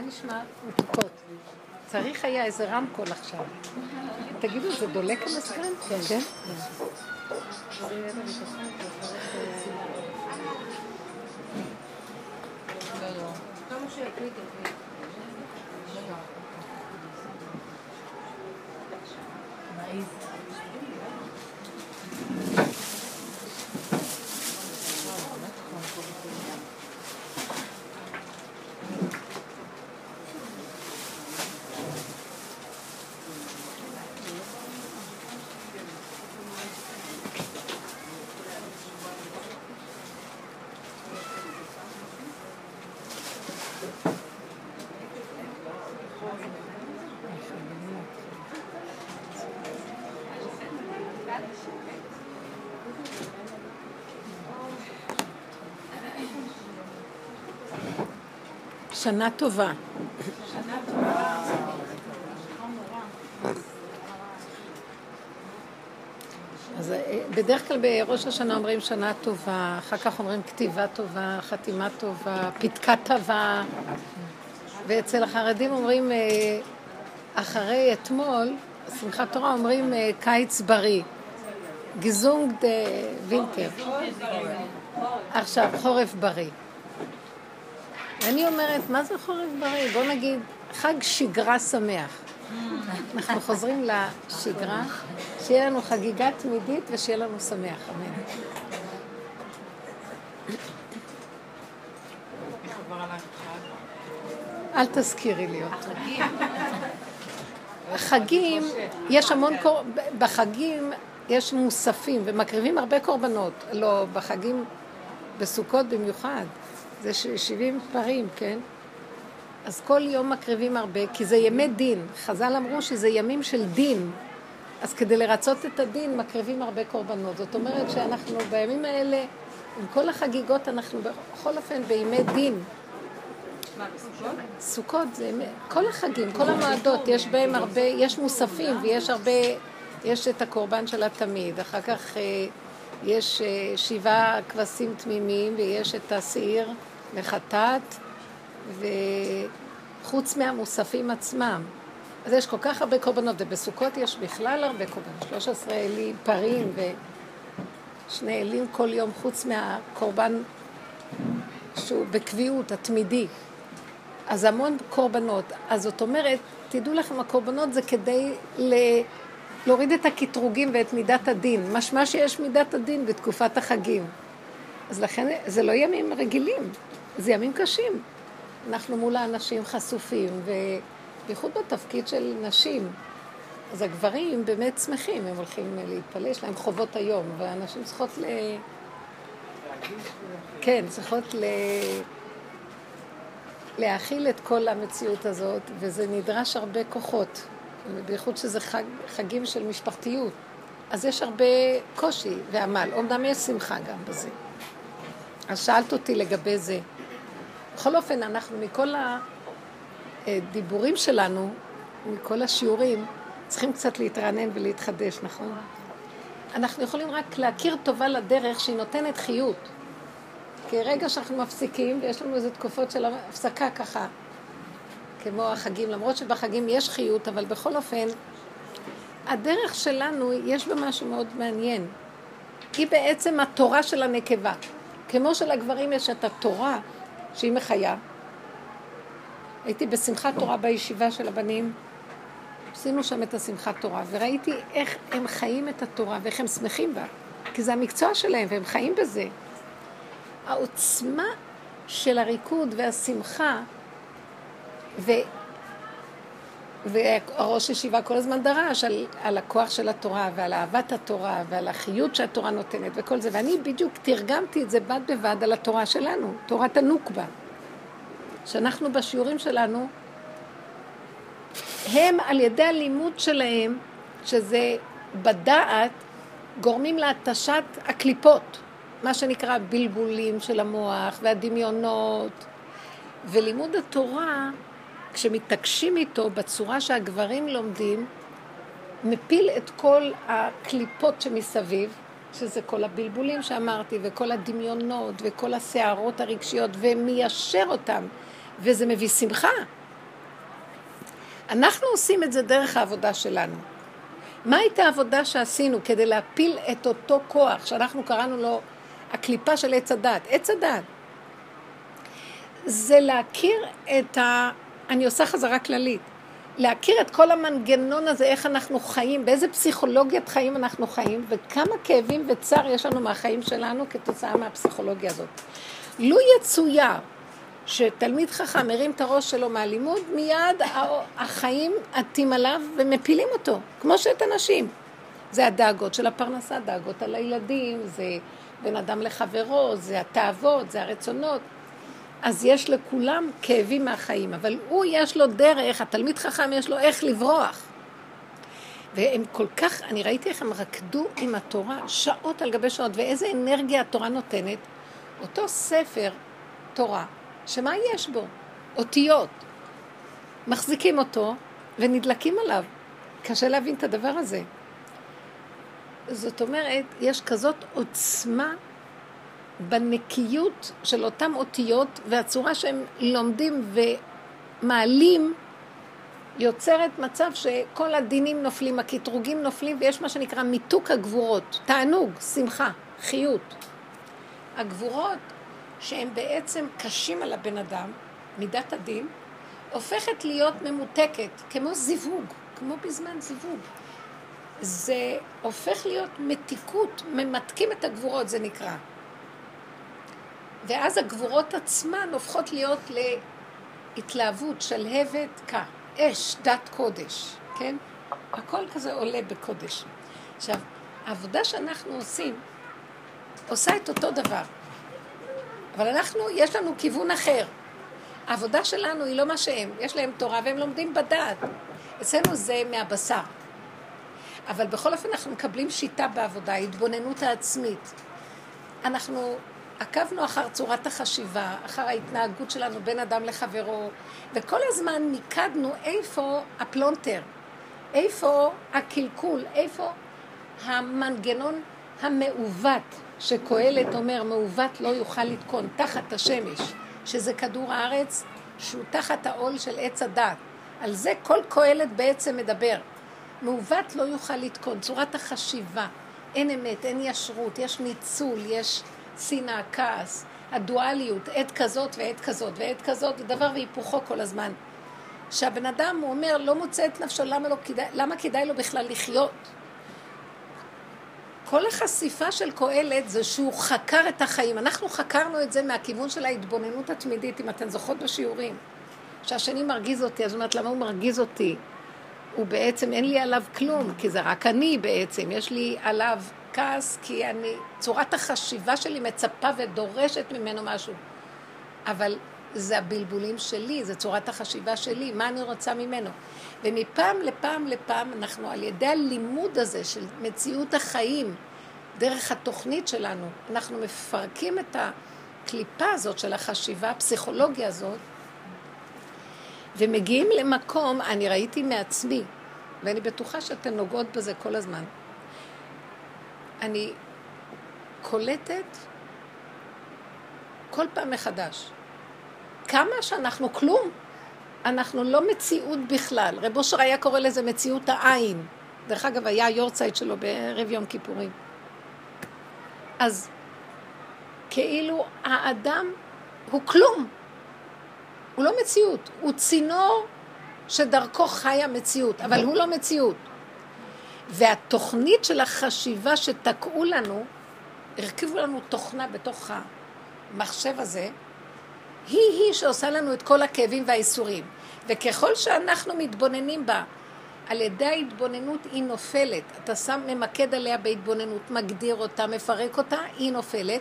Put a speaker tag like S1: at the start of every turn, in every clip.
S1: מה נשמע? מתוקות. צריך היה איזה רמקול עכשיו. תגידו, זה דולק המזגן? כן. כן? שנה טובה. אז אה, בדרך כלל בראש השנה אומרים שנה טובה, אחר כך אומרים כתיבה טובה, חתימה טובה, פתקה טובה, ואצל החרדים אומרים, אה, אחרי אתמול, שמחת תורה אומרים אה, קיץ בריא, גזונג דה וינטר, עכשיו חורף בריא. ואני אומרת, מה זה חורף בריא? בוא נגיד, חג שגרה שמח. אנחנו חוזרים לשגרה, שיהיה לנו חגיגה תמידית ושיהיה לנו שמח, אמן. אל תזכירי לי אותו. החגים, יש המון, קור... בחגים יש מוספים ומקריבים הרבה קורבנות. לא, בחגים, בסוכות במיוחד. זה 70 פרים, כן? אז כל יום מקריבים הרבה, כי זה ימי דין. חז"ל אמרו שזה ימים של דין. אז כדי לרצות את הדין מקריבים הרבה קורבנות. זאת אומרת שאנחנו בימים האלה, עם כל החגיגות, אנחנו בכל אופן בימי דין.
S2: מה, בסוכות?
S1: סוכות זה כל החגים, כל המועדות, יש בהם הרבה, יש מוספים ויש הרבה, יש את הקורבן של התמיד, אחר כך אה, יש אה, שבעה כבשים תמימים ויש את השעיר לחטאת, וחוץ מהמוספים עצמם. אז יש כל כך הרבה קורבנות, ובסוכות יש בכלל הרבה קורבנות, 13 אלים, פרים ושני אלים כל יום, חוץ מהקורבן שהוא בקביעות, התמידי. אז המון קורבנות. אז זאת אומרת, תדעו לכם, הקורבנות זה כדי ל... להוריד את הקטרוגים ואת מידת הדין. משמע שיש מידת הדין בתקופת החגים. אז לכן זה לא ימים רגילים, זה ימים קשים. אנחנו מול האנשים חשופים, ובייחוד בתפקיד של נשים. אז הגברים באמת שמחים, הם הולכים להתפלל, יש להם חובות היום, והנשים צריכות ל... כן, צריכות ל... להכיל את כל המציאות הזאת, וזה נדרש הרבה כוחות, בייחוד שזה חג, חגים של משפחתיות. אז יש הרבה קושי ועמל, אומנם יש שמחה גם בזה. אז שאלת אותי לגבי זה. בכל אופן, אנחנו מכל הדיבורים שלנו, מכל השיעורים, צריכים קצת להתרענן ולהתחדש, נכון? אנחנו יכולים רק להכיר טובה לדרך שהיא נותנת חיות. כי רגע שאנחנו מפסיקים, ויש לנו איזה תקופות של הפסקה ככה, כמו החגים, למרות שבחגים יש חיות, אבל בכל אופן, הדרך שלנו, יש בה משהו מאוד מעניין. היא בעצם התורה של הנקבה. כמו שלגברים יש את התורה שהיא מחיה. הייתי בשמחת תורה בישיבה של הבנים, עשינו שם את השמחת תורה, וראיתי איך הם חיים את התורה ואיך הם שמחים בה, כי זה המקצוע שלהם והם חיים בזה. העוצמה של הריקוד והשמחה, ו... והראש ישיבה כל הזמן דרש על, על הכוח של התורה ועל אהבת התורה ועל החיות שהתורה נותנת וכל זה, ואני בדיוק תרגמתי את זה בד בבד על התורה שלנו, תורת הנוקבה. שאנחנו בשיעורים שלנו, הם על ידי הלימוד שלהם, שזה בדעת, גורמים להתשת הקליפות, מה שנקרא בלבולים של המוח והדמיונות. ולימוד התורה, כשמתעקשים איתו בצורה שהגברים לומדים, מפיל את כל הקליפות שמסביב, שזה כל הבלבולים שאמרתי, וכל הדמיונות, וכל הסערות הרגשיות, ומיישר אותם, וזה מביא שמחה. אנחנו עושים את זה דרך העבודה שלנו. מה הייתה העבודה שעשינו כדי להפיל את אותו כוח שאנחנו קראנו לו הקליפה של עץ הדת? עץ הדת. זה להכיר את ה... אני עושה חזרה כללית. להכיר את כל המנגנון הזה, איך אנחנו חיים, באיזה פסיכולוגיית חיים אנחנו חיים, וכמה כאבים וצער יש לנו מהחיים שלנו כתוצאה מהפסיכולוגיה הזאת. לו יצויר שתלמיד חכם הרים את הראש שלו מהלימוד, מיד החיים עטים עליו ומפילים אותו, כמו שאת הנשים. זה הדאגות של הפרנסה, דאגות על הילדים, זה בין אדם לחברו, זה התאוות, זה הרצונות. אז יש לכולם כאבים מהחיים, אבל הוא יש לו דרך, התלמיד חכם יש לו איך לברוח. והם כל כך, אני ראיתי איך הם רקדו עם התורה שעות על גבי שעות, ואיזה אנרגיה התורה נותנת. אותו ספר תורה, שמה יש בו? אותיות. מחזיקים אותו ונדלקים עליו. קשה להבין את הדבר הזה. זאת אומרת, יש כזאת עוצמה בנקיות של אותן אותיות, והצורה שהם לומדים ומעלים יוצרת מצב שכל הדינים נופלים, הקטרוגים נופלים, ויש מה שנקרא מיתוק הגבורות, תענוג, שמחה, חיות. הגבורות שהם בעצם קשים על הבן אדם, מידת הדין, הופכת להיות ממותקת, כמו זיווג, כמו בזמן זיווג. זה הופך להיות מתיקות, ממתקים את הגבורות, זה נקרא. ואז הגבורות עצמן הופכות להיות להתלהבות, שלהבת, כה, אש, דת קודש, כן? הכל כזה עולה בקודש. עכשיו, העבודה שאנחנו עושים, עושה את אותו דבר. אבל אנחנו, יש לנו כיוון אחר. העבודה שלנו היא לא מה שהם, יש להם תורה והם לומדים בדעת. אצלנו זה מהבשר. אבל בכל אופן אנחנו מקבלים שיטה בעבודה, התבוננות העצמית. אנחנו עקבנו אחר צורת החשיבה, אחר ההתנהגות שלנו בין אדם לחברו, וכל הזמן מיקדנו איפה הפלונטר, איפה הקלקול, איפה המנגנון המעוות, שקהלת אומר, מעוות לא יוכל לתקון, תחת השמש, שזה כדור הארץ, שהוא תחת העול של עץ הדעת. על זה כל קהלת בעצם מדבר. מעוות לא יוכל לתקון, צורת החשיבה. אין אמת, אין ישרות, יש ניצול, יש שנאה, כעס, הדואליות, עת כזאת ועת כזאת ועת כזאת, זה דבר והיפוכו כל הזמן. שהבן אדם, הוא אומר, לא מוצא את נפשו, למה, לא כדאי, למה כדאי לו בכלל לחיות? כל החשיפה של קהלת זה שהוא חקר את החיים. אנחנו חקרנו את זה מהכיוון של ההתבוננות התמידית, אם אתן זוכרות בשיעורים. שהשני מרגיז אותי, אז אומרת, למה הוא מרגיז אותי? הוא בעצם, אין לי עליו כלום, כי זה רק אני בעצם, יש לי עליו כעס, כי אני, צורת החשיבה שלי מצפה ודורשת ממנו משהו. אבל זה הבלבולים שלי, זה צורת החשיבה שלי, מה אני רוצה ממנו. ומפעם לפעם לפעם אנחנו על ידי הלימוד הזה של מציאות החיים, דרך התוכנית שלנו, אנחנו מפרקים את הקליפה הזאת של החשיבה, הפסיכולוגיה הזאת, ומגיעים למקום, אני ראיתי מעצמי, ואני בטוחה שאתן נוגעות בזה כל הזמן. אני קולטת כל פעם מחדש כמה שאנחנו כלום, אנחנו לא מציאות בכלל. רב אושר היה קורא לזה מציאות העין. דרך אגב, היה היורצייט שלו בערב יום כיפורים. אז כאילו האדם הוא כלום. הוא לא מציאות, הוא צינור שדרכו חיה מציאות, אבל הוא לא מציאות. והתוכנית של החשיבה שתקעו לנו, הרכיבו לנו תוכנה בתוך המחשב הזה, היא-היא שעושה לנו את כל הכאבים והאיסורים. וככל שאנחנו מתבוננים בה, על ידי ההתבוננות היא נופלת. אתה שם, ממקד עליה בהתבוננות, מגדיר אותה, מפרק אותה, היא נופלת.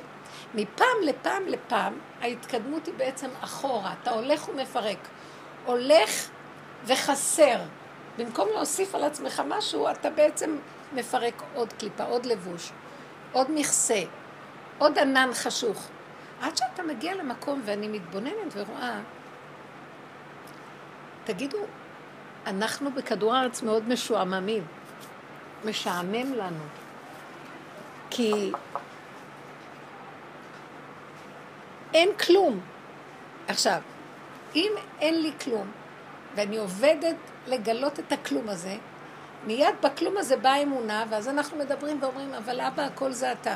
S1: מפעם לפעם לפעם, ההתקדמות היא בעצם אחורה. אתה הולך ומפרק. הולך וחסר. במקום להוסיף על עצמך משהו, אתה בעצם מפרק עוד קליפה, עוד לבוש, עוד מכסה, עוד ענן חשוך. עד שאתה מגיע למקום ואני מתבוננת ורואה, תגידו, אנחנו בכדור הארץ מאוד משועממים, משעמם לנו, כי אין כלום. עכשיו, אם אין לי כלום, ואני עובדת לגלות את הכלום הזה, מיד בכלום הזה באה אמונה, ואז אנחנו מדברים ואומרים, אבל אבא, הכל זה אתה.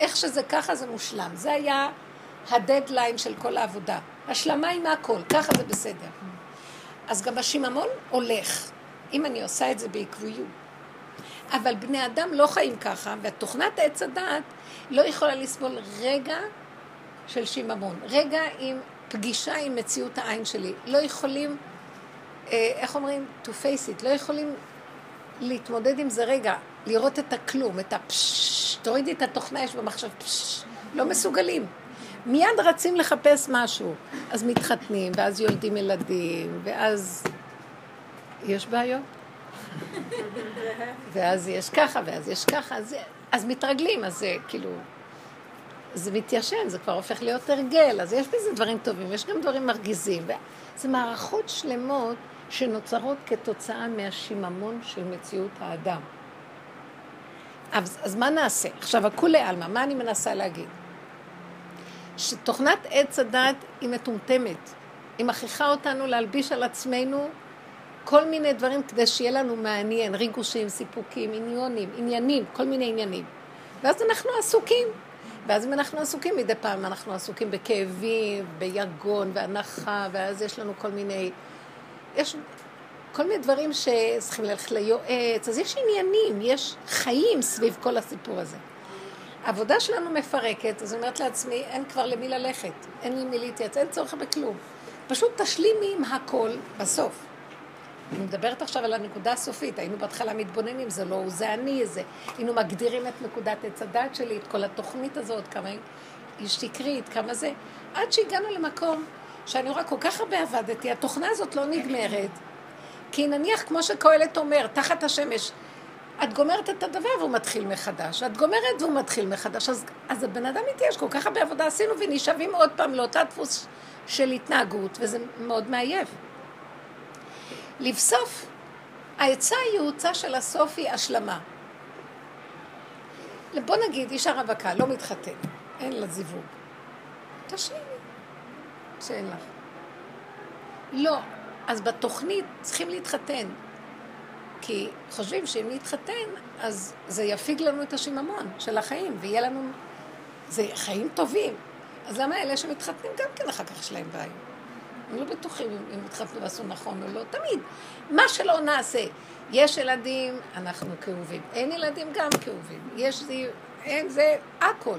S1: איך שזה ככה זה מושלם. זה היה הדדליין של כל העבודה. השלמה עם הכל, ככה זה בסדר. אז גם השיממון הולך, אם אני עושה את זה בעקביות. אבל בני אדם לא חיים ככה, ותוכנת עץ הדעת לא יכולה לסבול רגע של שיממון, רגע עם פגישה עם מציאות העין שלי. לא יכולים, איך אומרים? to face it, לא יכולים להתמודד עם זה רגע, לראות את הכלום, את הפששש, תורידי את התוכנה, יש במחשב פששש, לא מסוגלים. מיד רצים לחפש משהו. אז מתחתנים, ואז יולדים ילדים, ואז יש בעיות. ואז יש ככה, ואז יש ככה, אז, אז מתרגלים, אז זה כאילו, זה מתיישן, זה כבר הופך להיות הרגל, אז יש בזה דברים טובים, יש גם דברים מרגיזים. זה מערכות שלמות שנוצרות כתוצאה מהשיממון של מציאות האדם. אז, אז מה נעשה? עכשיו, הכולי עלמא, מה אני מנסה להגיד? שתוכנת עץ הדת היא מטומטמת. היא מכריחה אותנו להלביש על עצמנו כל מיני דברים כדי שיהיה לנו מעניין, ריגושים, סיפוקים, עניונים, עניינים, כל מיני עניינים. ואז אנחנו עסוקים. ואז אם אנחנו עסוקים מדי פעם, אנחנו עסוקים בכאבים, ביגון והנחה, ואז יש לנו כל מיני... יש כל מיני דברים שצריכים ללכת ליועץ, אז יש עניינים, יש חיים סביב כל הסיפור הזה. העבודה שלנו מפרקת, אז אני אומרת לעצמי, אין כבר למי ללכת, אין לי מי להתייעץ, אין צורך בכלום. פשוט תשלימי עם הכל בסוף. אני מדברת עכשיו על הנקודה הסופית, היינו בהתחלה מתבוננים, זה לא הוא, זה אני, זה... היינו מגדירים את נקודת עץ הדת שלי, את כל התוכנית הזאת, כמה היא שקרית, כמה זה, עד שהגענו למקום שאני רואה כל כך הרבה עבדתי, התוכנה הזאת לא נגמרת, כי נניח, כמו שקהלת אומר, תחת השמש, את גומרת את הדבר והוא מתחיל מחדש, את גומרת והוא מתחיל מחדש, אז, אז הבן אדם מתייאש, כל כך הרבה עבודה עשינו ונשאבים עוד פעם לאותה דפוס של התנהגות, וזה מאוד מעייף. לבסוף, העצה הייעוצה של הסוף היא השלמה. בוא נגיד, אישה רווקה, לא מתחתן, אין לה זיווג. תשלימי, שאין לך. לא, אז בתוכנית צריכים להתחתן. כי חושבים שאם נתחתן, אז זה יפיג לנו את השיממון של החיים, ויהיה לנו... זה חיים טובים. אז למה אלה שמתחתנים גם כן אחר כך יש להם בעיה? הם לא בטוחים אם התחתנו ועשו נכון או לא, תמיד. מה שלא נעשה. יש ילדים, אנחנו כאובים. אין ילדים, גם כאובים. יש זה, אין זה, הכל.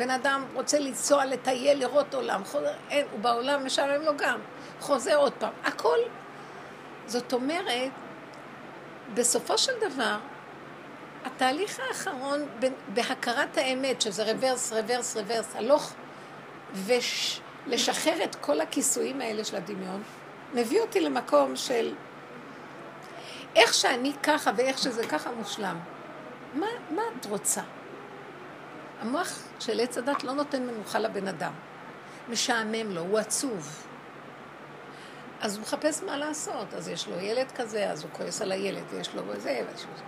S1: בן אדם רוצה לנסוע, לטייל, לראות עולם, חוזר, אין, הוא בעולם משלם לו גם. חוזר עוד פעם. הכל. זאת אומרת, בסופו של דבר, התהליך האחרון בהכרת האמת, שזה רוורס, רוורס, רוורס, הלוך ולשחרר את כל הכיסויים האלה של הדמיון, מביא אותי למקום של איך שאני ככה ואיך שזה ככה מושלם. מה, מה את רוצה? המוח של עץ הדת לא נותן מנוחה לבן אדם. משעמם לו, הוא עצוב. אז הוא מחפש מה לעשות, אז יש לו ילד כזה, אז הוא כועס על הילד, ויש לו זה, ויש לו זה.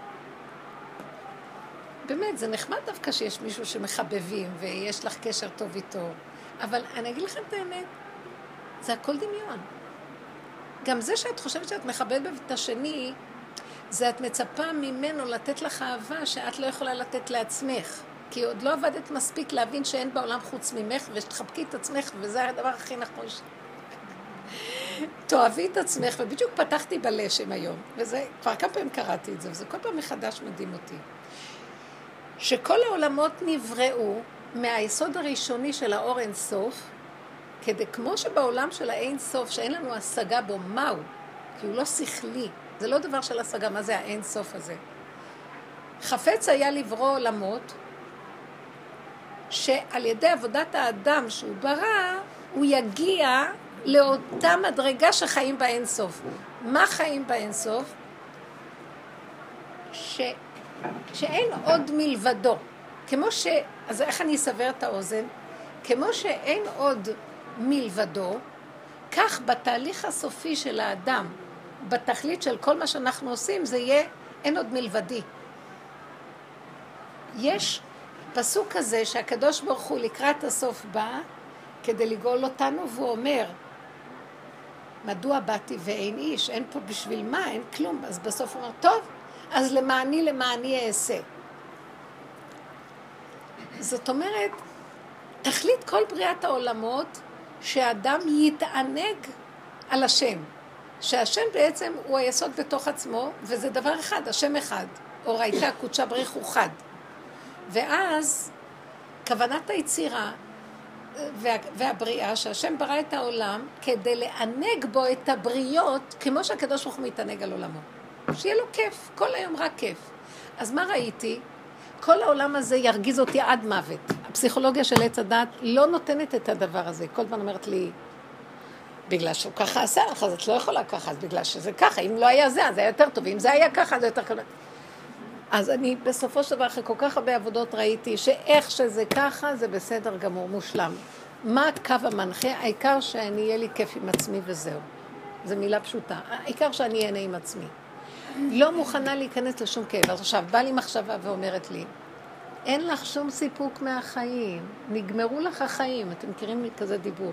S1: באמת, זה נחמד דווקא שיש מישהו שמחבבים, ויש לך קשר טוב איתו, אבל אני אגיד לכם את האמת, זה הכל דמיון. גם זה שאת חושבת שאת מחבבת את השני, זה את מצפה ממנו לתת לך אהבה שאת לא יכולה לתת לעצמך. כי עוד לא עבדת מספיק להבין שאין בעולם חוץ ממך, ושתחבקי את עצמך, וזה הדבר הכי נכון. ש... תאהבי את עצמך, ובדיוק פתחתי בלשם היום, וזה, כבר כמה פעמים קראתי את זה, וזה כל פעם מחדש מדהים אותי. שכל העולמות נבראו מהיסוד הראשוני של האור אין סוף, כדי כמו שבעולם של האין סוף, שאין לנו השגה בו, מהו? כי הוא לא שכלי, זה לא דבר של השגה, מה זה האין סוף הזה? חפץ היה לברוא עולמות, שעל ידי עבודת האדם שהוא ברא, הוא יגיע לאותה מדרגה שחיים באין סוף. מה חיים באין סוף? ש... שאין עוד מלבדו. כמו ש... אז איך אני אסבר את האוזן? כמו שאין עוד מלבדו, כך בתהליך הסופי של האדם, בתכלית של כל מה שאנחנו עושים, זה יהיה אין עוד מלבדי. יש פסוק כזה שהקדוש ברוך הוא לקראת הסוף בא כדי לגאול אותנו, והוא אומר, מדוע באתי ואין איש? אין פה בשביל מה? אין כלום. אז בסוף הוא אומר, טוב, אז למעני למעני אעשה. זאת אומרת, תכלית כל בריאת העולמות, שהאדם יתענג על השם. שהשם בעצם הוא היסוד בתוך עצמו, וזה דבר אחד, השם אחד. אורייתא קודשא בריך הוא חד. ואז כוונת היצירה וה, והבריאה, שהשם ברא את העולם כדי לענג בו את הבריות, כמו שהקדוש ברוך הוא מתענג על עולמו. שיהיה לו כיף, כל היום רק כיף. אז מה ראיתי? כל העולם הזה ירגיז אותי עד מוות. הפסיכולוגיה של עץ הדת לא נותנת את הדבר הזה. כל הזמן אומרת לי, בגלל שהוא ככה עשה לך, אז את לא יכולה ככה, אז בגלל שזה ככה. אם לא היה זה, אז היה יותר טוב, אם זה היה ככה, זה יותר ככה. אז אני בסופו של דבר, אחרי כל כך הרבה עבודות, ראיתי שאיך שזה ככה, זה בסדר גמור, מושלם. מה הקו המנחה? העיקר שאני אהיה לי כיף עם עצמי וזהו. זו מילה פשוטה. העיקר שאני אהנה עם עצמי. לא מוכנה להיכנס לשום כאב. אז עכשיו, באה לי מחשבה ואומרת לי, אין לך שום סיפוק מהחיים, נגמרו לך החיים. אתם מכירים כזה דיבור.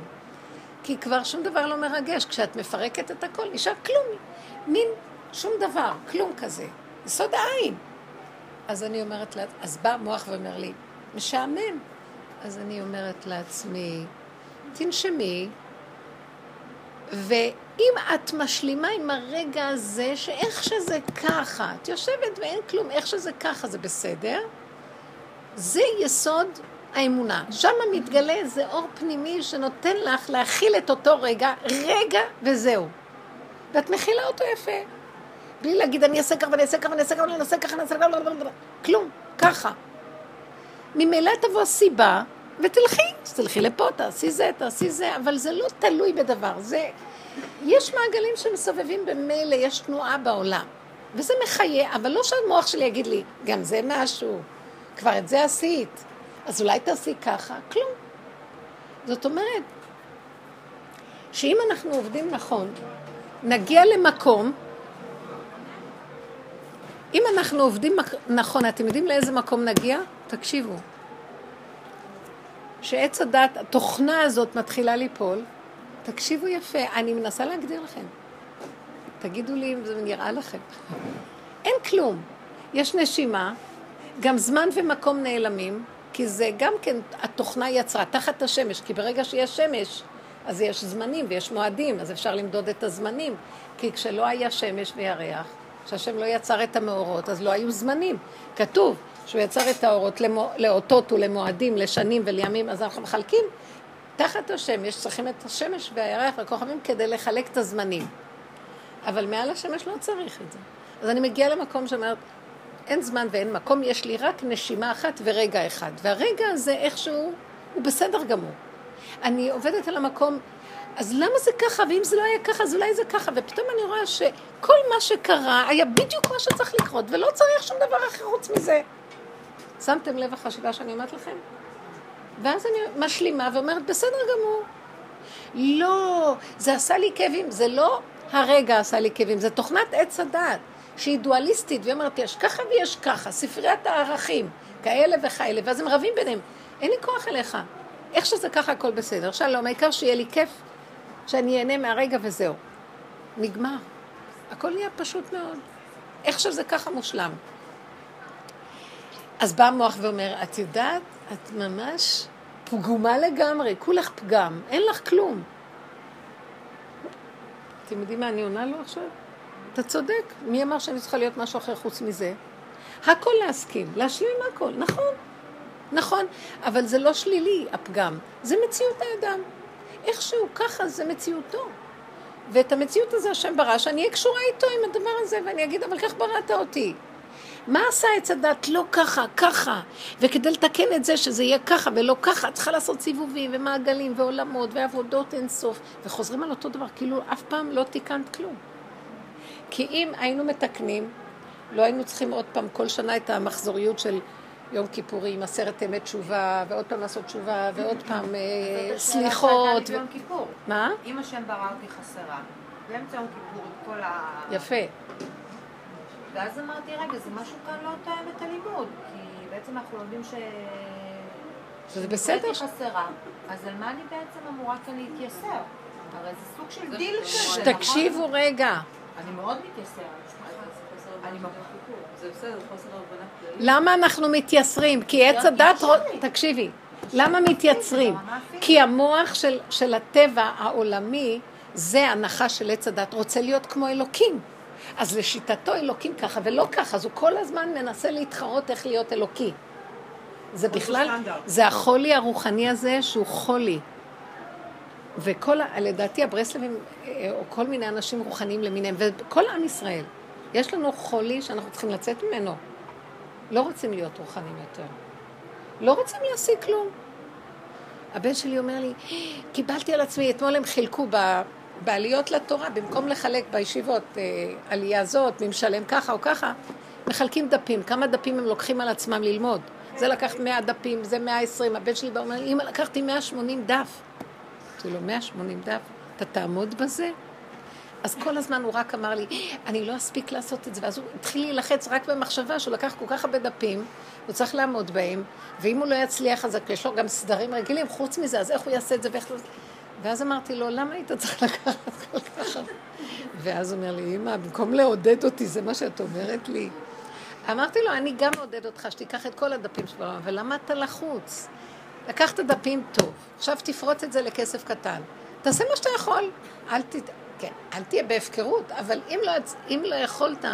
S1: כי כבר שום דבר לא מרגש. כשאת מפרקת את הכל, נשאר כלום. מין שום דבר, כלום כזה. יסוד העין. אז אני אומרת לה, אז בא המוח ואומר לי, משעמם. אז אני אומרת לעצמי, תנשמי, ואם את משלימה עם הרגע הזה, שאיך שזה ככה, את יושבת ואין כלום, איך שזה ככה זה בסדר, זה יסוד האמונה. שם מתגלה איזה אור פנימי שנותן לך להכיל את אותו רגע, רגע וזהו. ואת מכילה אותו יפה. בלי להגיד אני אעשה ככה ואני אעשה ככה ואני אעשה ככה ואני אעשה ככה ואני אעשה ככה, כלום, ככה. ממילא תבוא סיבה ותלכי, תלכי לפה, תעשי זה, תעשי זה, אבל זה לא תלוי בדבר, זה... יש מעגלים שמסובבים במילא, יש תנועה בעולם, וזה מחיה, אבל לא שהמוח שלי יגיד לי, גם זה משהו, כבר את זה עשית, אז אולי תעשי ככה, כלום. זאת אומרת, שאם אנחנו עובדים נכון, נגיע למקום אם אנחנו עובדים נכון, אתם יודעים לאיזה מקום נגיע? תקשיבו. שעץ הדת, התוכנה הזאת מתחילה ליפול, תקשיבו יפה, אני מנסה להגדיר לכם. תגידו לי אם זה נראה לכם. אין כלום. יש נשימה, גם זמן ומקום נעלמים, כי זה גם כן, התוכנה יצרה תחת השמש, כי ברגע שיש שמש, אז יש זמנים ויש מועדים, אז אפשר למדוד את הזמנים. כי כשלא היה שמש וירח, שהשם לא יצר את המאורות, אז לא היו זמנים. כתוב שהוא יצר את האורות למו, לאותות ולמועדים, לשנים ולימים, אז אנחנו מחלקים. תחת השמש צריכים את השמש והירח והכוכבים כדי לחלק את הזמנים. אבל מעל השמש לא צריך את זה. אז אני מגיעה למקום שאומרת, אין זמן ואין מקום, יש לי רק נשימה אחת ורגע אחד. והרגע הזה איכשהו הוא בסדר גמור. אני עובדת על המקום אז למה זה ככה? ואם זה לא היה ככה, אז אולי זה ככה. ופתאום אני רואה שכל מה שקרה היה בדיוק מה שצריך לקרות, ולא צריך שום דבר אחר חוץ מזה. שמתם לב החשיבה שאני אומרת לכם? ואז אני משלימה ואומרת, בסדר גמור. לא, זה עשה לי כאבים, זה לא הרגע עשה לי כאבים, זה תוכנת עץ הדעת, שהיא דואליסטית, והיא אומרת, יש ככה ויש ככה, ספריית הערכים, כאלה וכאלה, ואז הם רבים ביניהם. אין לי כוח אליך. איך שזה ככה, הכל בסדר. שלום, העיקר שיהיה לי כיף שאני אהנה מהרגע וזהו. נגמר. הכל נהיה פשוט מאוד. איך שזה ככה מושלם. אז בא המוח ואומר, את יודעת, את ממש פגומה לגמרי, כולך פגם, אין לך כלום. אתם יודעים מה אני עונה לו עכשיו? אתה צודק, מי אמר שאני צריכה להיות משהו אחר חוץ מזה? הכל להסכים, להשלים הכל, נכון, נכון, אבל זה לא שלילי, הפגם, זה מציאות האדם. איכשהו ככה זה מציאותו. ואת המציאות הזו השם ברא, שאני אהיה קשורה איתו עם הדבר הזה, ואני אגיד, אבל כך בראת אותי. מה עשה עץ הדת? לא ככה, ככה. וכדי לתקן את זה, שזה יהיה ככה ולא ככה, צריכה לעשות סיבובים ומעגלים ועולמות ועבודות אינסוף. וחוזרים על אותו דבר, כאילו אף פעם לא תיקנת כלום. כי אם היינו מתקנים, לא היינו צריכים עוד פעם כל שנה את המחזוריות של יום כיפורים, עשרת ימי תשובה, ועוד פעם לעשות תשובה, ועוד פעם אה, סליחות.
S2: ביום כיפור.
S1: מה?
S2: אם השם ברא אותי חסרה, באמצע יום כיפור עם כל ה...
S1: יפה.
S2: ואז אמרתי, רגע, זה משהו כאן לא תואם את הלימוד, כי בעצם אנחנו לומדים ש...
S1: שזה בסדר.
S2: הייתי חסרה, אז על מה אני בעצם אמורה כאן להתייסר? הרי זה סוג של דיל כזה, נכון?
S1: תקשיבו רגע.
S2: אני מאוד מתייסרת.
S3: זה בסדר, חוסר הבנה כללית.
S1: למה אנחנו מתייסרים? כי עץ הדת... תקשיבי. למה מתייצרים? כי המוח של, של הטבע העולמי זה הנחה של עץ הדת, רוצה להיות כמו אלוקים. אז לשיטתו אלוקים ככה ולא ככה, אז הוא כל הזמן מנסה להתחרות איך להיות אלוקי. זה בכלל, זה החולי הרוחני הזה שהוא חולי. וכל, לדעתי הברסלבים, אה, או כל מיני אנשים רוחניים למיניהם, וכל עם ישראל, יש לנו חולי שאנחנו צריכים לצאת ממנו. לא רוצים להיות רוחניים יותר. לא רוצים להשיג כלום. הבן שלי אומר לי, קיבלתי על עצמי, אתמול הם חילקו ב, בעליות לתורה, במקום לחלק בישיבות אה, עלייה זאת, מי משלם ככה או ככה, מחלקים דפים. כמה דפים הם לוקחים על עצמם ללמוד. זה לקחת 100 דפים, זה 120. הבן שלי בא ואומר לי, אמא, לקחתי 180 דף. אמרתי לו, 180 דף? אתה תעמוד בזה? אז כל הזמן הוא רק אמר לי, אני לא אספיק לעשות את זה. ואז הוא התחיל להילחץ רק במחשבה שהוא לקח כל כך הרבה דפים, הוא צריך לעמוד בהם, ואם הוא לא יצליח, אז יש לו גם סדרים רגילים, חוץ מזה, אז איך הוא יעשה את זה ואיך... לא- ואז אמרתי לו, למה היית צריך לקחת כל כך הרבה? ואז הוא אומר לי, אמא, במקום לעודד אותי, זה מה שאת אומרת לי. אמרתי לו, אני גם מעודד אותך, שתיקח את כל הדפים שלו, אבל למה אתה לחוץ? לקחת דפים טוב, עכשיו תפרוט את זה לכסף קטן. תעשה מה שאתה יכול. אל, ת... כן, אל תהיה בהפקרות, אבל אם לא, אם לא יכולת,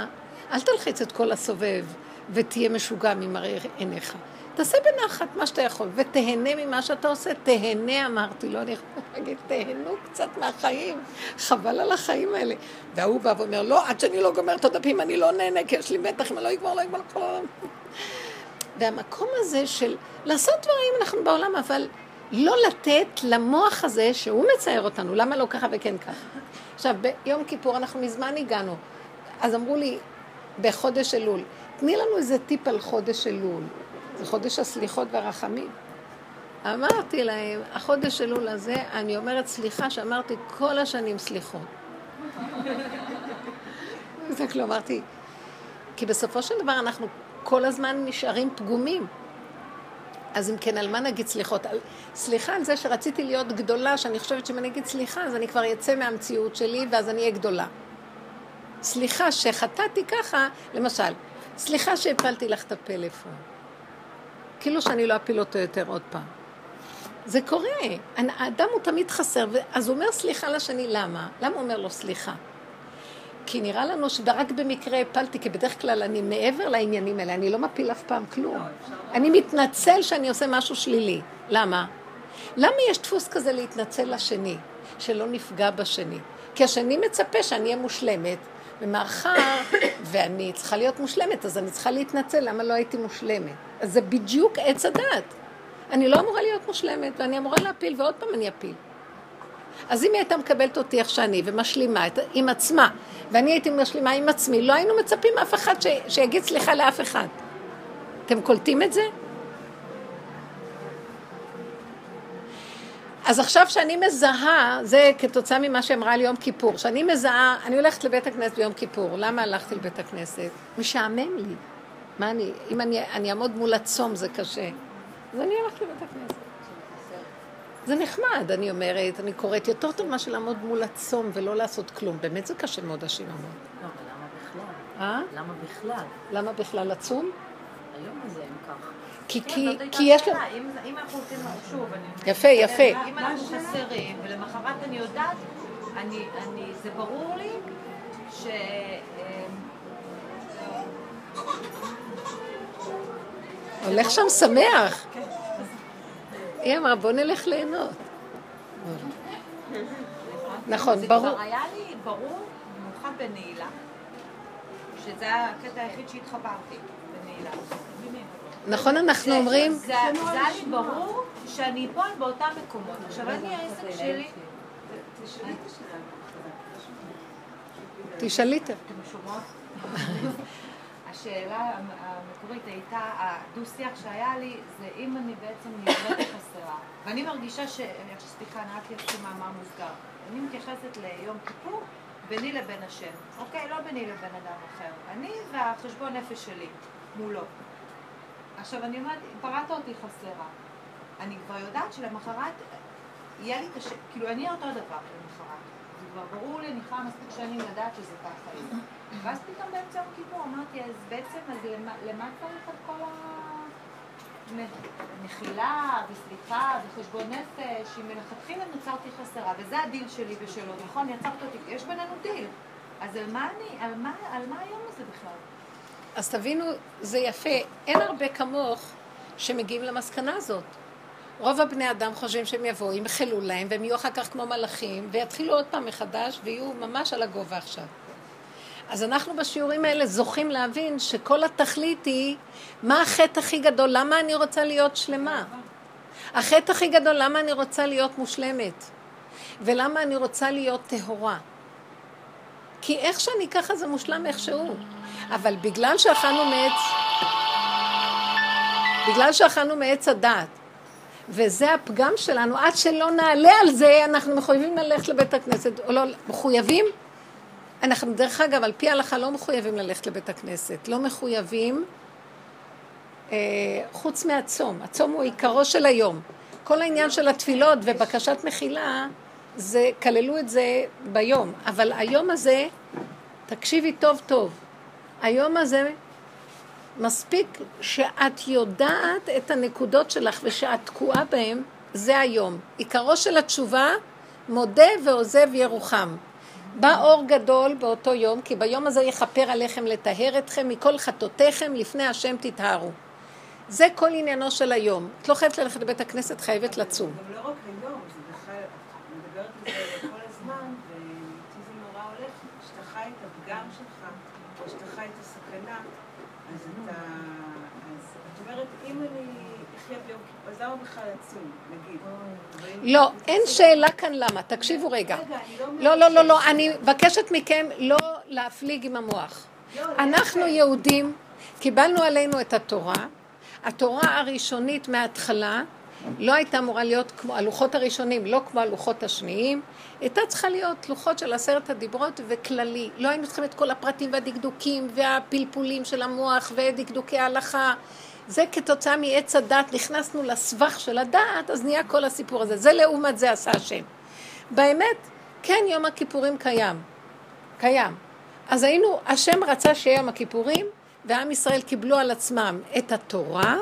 S1: אל תלחיץ את כל הסובב ותהיה משוגע ממראה עיניך. תעשה בנחת מה שאתה יכול, ותהנה ממה שאתה עושה. תהנה, אמרתי לו, אני יכולה להגיד, תהנו קצת מהחיים, חבל על החיים האלה. וההוא בא ואומר, לא, עד שאני לא גומר את הדפים, אני לא נהנה, כי יש לי מתח, אם אני לא אגמור, לא אגמור כל העולם. והמקום הזה של לעשות דברים, אנחנו בעולם, אבל לא לתת למוח הזה שהוא מצייר אותנו, למה לא ככה וכן ככה. עכשיו, ביום כיפור אנחנו מזמן הגענו, אז אמרו לי, בחודש אלול, תני לנו איזה טיפ על חודש אלול, זה חודש הסליחות והרחמים. אמרתי להם, החודש אלול הזה, אני אומרת סליחה שאמרתי כל השנים סליחות. זה כלום, אמרתי, כי בסופו של דבר אנחנו כל הזמן נשארים פגומים. אז אם כן, על מה נגיד סליחות? על, סליחה על זה שרציתי להיות גדולה, שאני חושבת שאם אני אגיד סליחה, אז אני כבר אצא מהמציאות שלי, ואז אני אהיה גדולה. סליחה שחטאתי ככה, למשל, סליחה שהפלתי לך את הפלאפון. כאילו שאני לא אפיל אותו יותר עוד פעם. זה קורה. האדם הוא תמיד חסר, אז הוא אומר סליחה לשני, למה? למה הוא אומר לו סליחה? כי נראה לנו שרק במקרה הפלתי, כי בדרך כלל אני מעבר לעניינים האלה, אני לא מפיל אף פעם כלום. אני מתנצל שאני עושה משהו שלילי. למה? למה יש דפוס כזה להתנצל לשני, שלא נפגע בשני? כי השני מצפה שאני אהיה מושלמת, ומאחר ואני צריכה להיות מושלמת, אז אני צריכה להתנצל למה לא הייתי מושלמת. אז זה בדיוק עץ הדת. אני לא אמורה להיות מושלמת, ואני אמורה להפיל, ועוד פעם אני אפיל. אז אם היא הייתה מקבלת אותי איך שאני ומשלימה את, עם עצמה, ואני הייתי משלימה עם עצמי, לא היינו מצפים אף אחד ש, שיגיד סליחה לאף אחד. אתם קולטים את זה? אז עכשיו שאני מזהה, זה כתוצאה ממה שאמרה לי יום כיפור, שאני מזהה, אני הולכת לבית הכנסת ביום כיפור, למה הלכתי לבית הכנסת? משעמם לי. מה אני, אם אני, אני אעמוד מול הצום זה קשה. אז אני הולכת לבית הכנסת. זה נחמד, אני אומרת, אני קוראת יותר טוב מאשר לעמוד מול הצום ולא לעשות כלום. באמת זה קשה מאוד השיממון.
S3: לא, אבל למה בכלל?
S1: אה?
S3: למה בכלל?
S1: למה בכלל לצום?
S3: היום הזה הם ככה.
S1: כי,
S2: כן,
S1: כי, כי יש לו...
S2: שאלה, אם אנחנו עושים, שוב, אני...
S1: יפה, יפה.
S2: אם אנחנו חסרים, ולמחרת אני יודעת, אני, אני, זה ברור לי ש... אמ,
S1: הולך שם שמח. היא אמרה, בוא נלך ליהנות. נכון,
S2: זה
S1: ברור.
S2: כבר היה לי ברור, במיוחד בנעילה, שזה הקטע היחיד שהתחברתי, בנעילה.
S1: נכון, אנחנו
S2: זה-
S1: אומרים,
S2: זה זה היה לי ברור שאני אפול באותם מקומות. עכשיו, אני, העסק שלי...
S1: תשאלי את...
S2: השאלה המ- המקורית הייתה, הדו-שיח שהיה לי, זה אם אני בעצם נראית חסרה. ואני מרגישה ש... סליחה, אני רק אעשה מאמר מוסגר. אני מתייחסת ליום כיפור ביני לבין השם. אוקיי? לא ביני לבין אדם אחר. אני והחשבון נפש שלי, מולו. עכשיו, אני אומרת, בראת אותי חסרה. אני כבר יודעת שלמחרת יהיה לי קשה, כאילו אני אותו דבר כבר ברור לי, אני יכולה מספיק שנים לדעת שזה ככה. ואז פתאום באמצע יום כיפור אמרתי, אז בעצם, אז למה, למה צריך את כל ה... מחילה וסליחה וחשבון נפש, אם מלכתחילה נוצרתי חסרה, וזה הדיל שלי ושלו, נכון? יצרת אותי, יש בינינו דיל. אז על מה אני, על מה, על מה היום הזה בכלל?
S1: אז תבינו, זה יפה. אין הרבה כמוך שמגיעים למסקנה הזאת. רוב הבני אדם חושבים שהם יבואו, ימחלו להם, והם יהיו אחר כך כמו מלאכים, ויתחילו עוד פעם מחדש, ויהיו ממש על הגובה עכשיו. אז אנחנו בשיעורים האלה זוכים להבין שכל התכלית היא, מה החטא הכי גדול? למה אני רוצה להיות שלמה? החטא הכי גדול, למה אני רוצה להיות מושלמת? ולמה אני רוצה להיות טהורה? כי איך שאני ככה זה מושלם איכשהו. אבל בגלל שאכלנו מעץ, בגלל שאכלנו מעץ הדת, וזה הפגם שלנו, עד שלא נעלה על זה, אנחנו מחויבים ללכת לבית הכנסת, או לא, מחויבים? אנחנו, דרך אגב, על פי ההלכה לא מחויבים ללכת לבית הכנסת, לא מחויבים, אה, חוץ מהצום. הצום הוא עיקרו של היום. כל העניין של התפילות ובקשת מחילה, זה, כללו את זה ביום. אבל היום הזה, תקשיבי טוב טוב, היום הזה מספיק שאת יודעת את הנקודות שלך ושאת תקועה בהן, זה היום. עיקרו של התשובה, מודה ועוזב ירוחם. בא אור גדול באותו יום, כי ביום הזה יכפר עליכם לטהר אתכם מכל חטאותיכם, לפני השם תטהרו. זה כל עניינו של היום. את לא חייבת ללכת לבית הכנסת, חייבת לצום.
S4: גם לא רק היום, זה בכלל, את מדברת על זה כל הזמן, ואיתי זה נורא הולך, כשאתה חי את הפגם שלך, או שאתה חי את הסכנה, אז אתה, אז את אומרת, אם אני אחיה נגיד?
S1: לא, אין שאלה כאן למה. תקשיבו רגע. לא, לא, לא, לא, אני מבקשת מכם לא להפליג עם המוח. אנחנו יהודים, קיבלנו עלינו את התורה. התורה הראשונית מההתחלה לא הייתה אמורה להיות כמו הלוחות הראשונים, לא כמו הלוחות השניים. הייתה צריכה להיות לוחות של עשרת הדיברות וכללי. לא היינו צריכים את כל הפרטים והדקדוקים והפלפולים של המוח ודקדוקי ההלכה. זה כתוצאה מעץ הדת, נכנסנו לסבך של הדת, אז נהיה כל הסיפור הזה. זה לעומת זה עשה השם. באמת, כן, יום הכיפורים קיים. קיים. אז היינו, השם רצה שיהיה יום הכיפורים, ועם ישראל קיבלו על עצמם את התורה,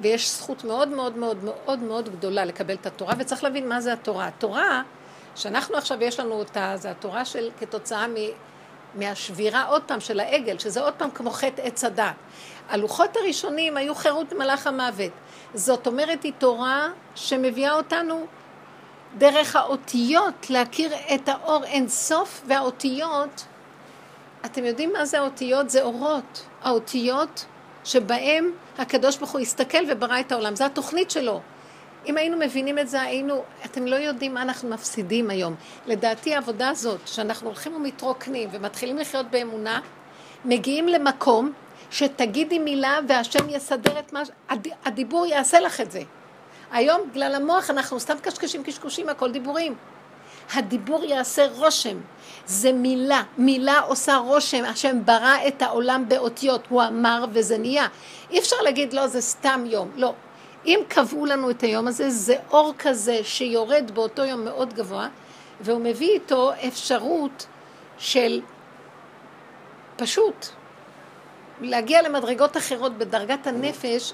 S1: ויש זכות מאוד מאוד מאוד מאוד מאוד גדולה לקבל את התורה, וצריך להבין מה זה התורה. התורה, שאנחנו עכשיו יש לנו אותה, זה התורה של כתוצאה מ... מהשבירה עוד פעם של העגל, שזה עוד פעם כמו חטא עץ הדת. הלוחות הראשונים היו חירות מלאך המוות. זאת אומרת, היא תורה שמביאה אותנו דרך האותיות להכיר את האור אין סוף, והאותיות, אתם יודעים מה זה האותיות? זה אורות. האותיות שבהם הקדוש ברוך הוא הסתכל וברא את העולם. זו התוכנית שלו. אם היינו מבינים את זה, היינו, אתם לא יודעים מה אנחנו מפסידים היום. לדעתי העבודה הזאת, שאנחנו הולכים ומתרוקנים ומתחילים לחיות באמונה, מגיעים למקום שתגידי מילה והשם יסדר את מה... הדיבור יעשה לך את זה. היום, בגלל המוח, אנחנו סתם קשקשים, קשקושים, הכל דיבורים. הדיבור יעשה רושם. זה מילה, מילה עושה רושם. השם ברא את העולם באותיות, הוא אמר וזה נהיה. אי אפשר להגיד, לא, זה סתם יום. לא. אם קבעו לנו את היום הזה, זה אור כזה שיורד באותו יום מאוד גבוה, והוא מביא איתו אפשרות של פשוט להגיע למדרגות אחרות בדרגת הנפש,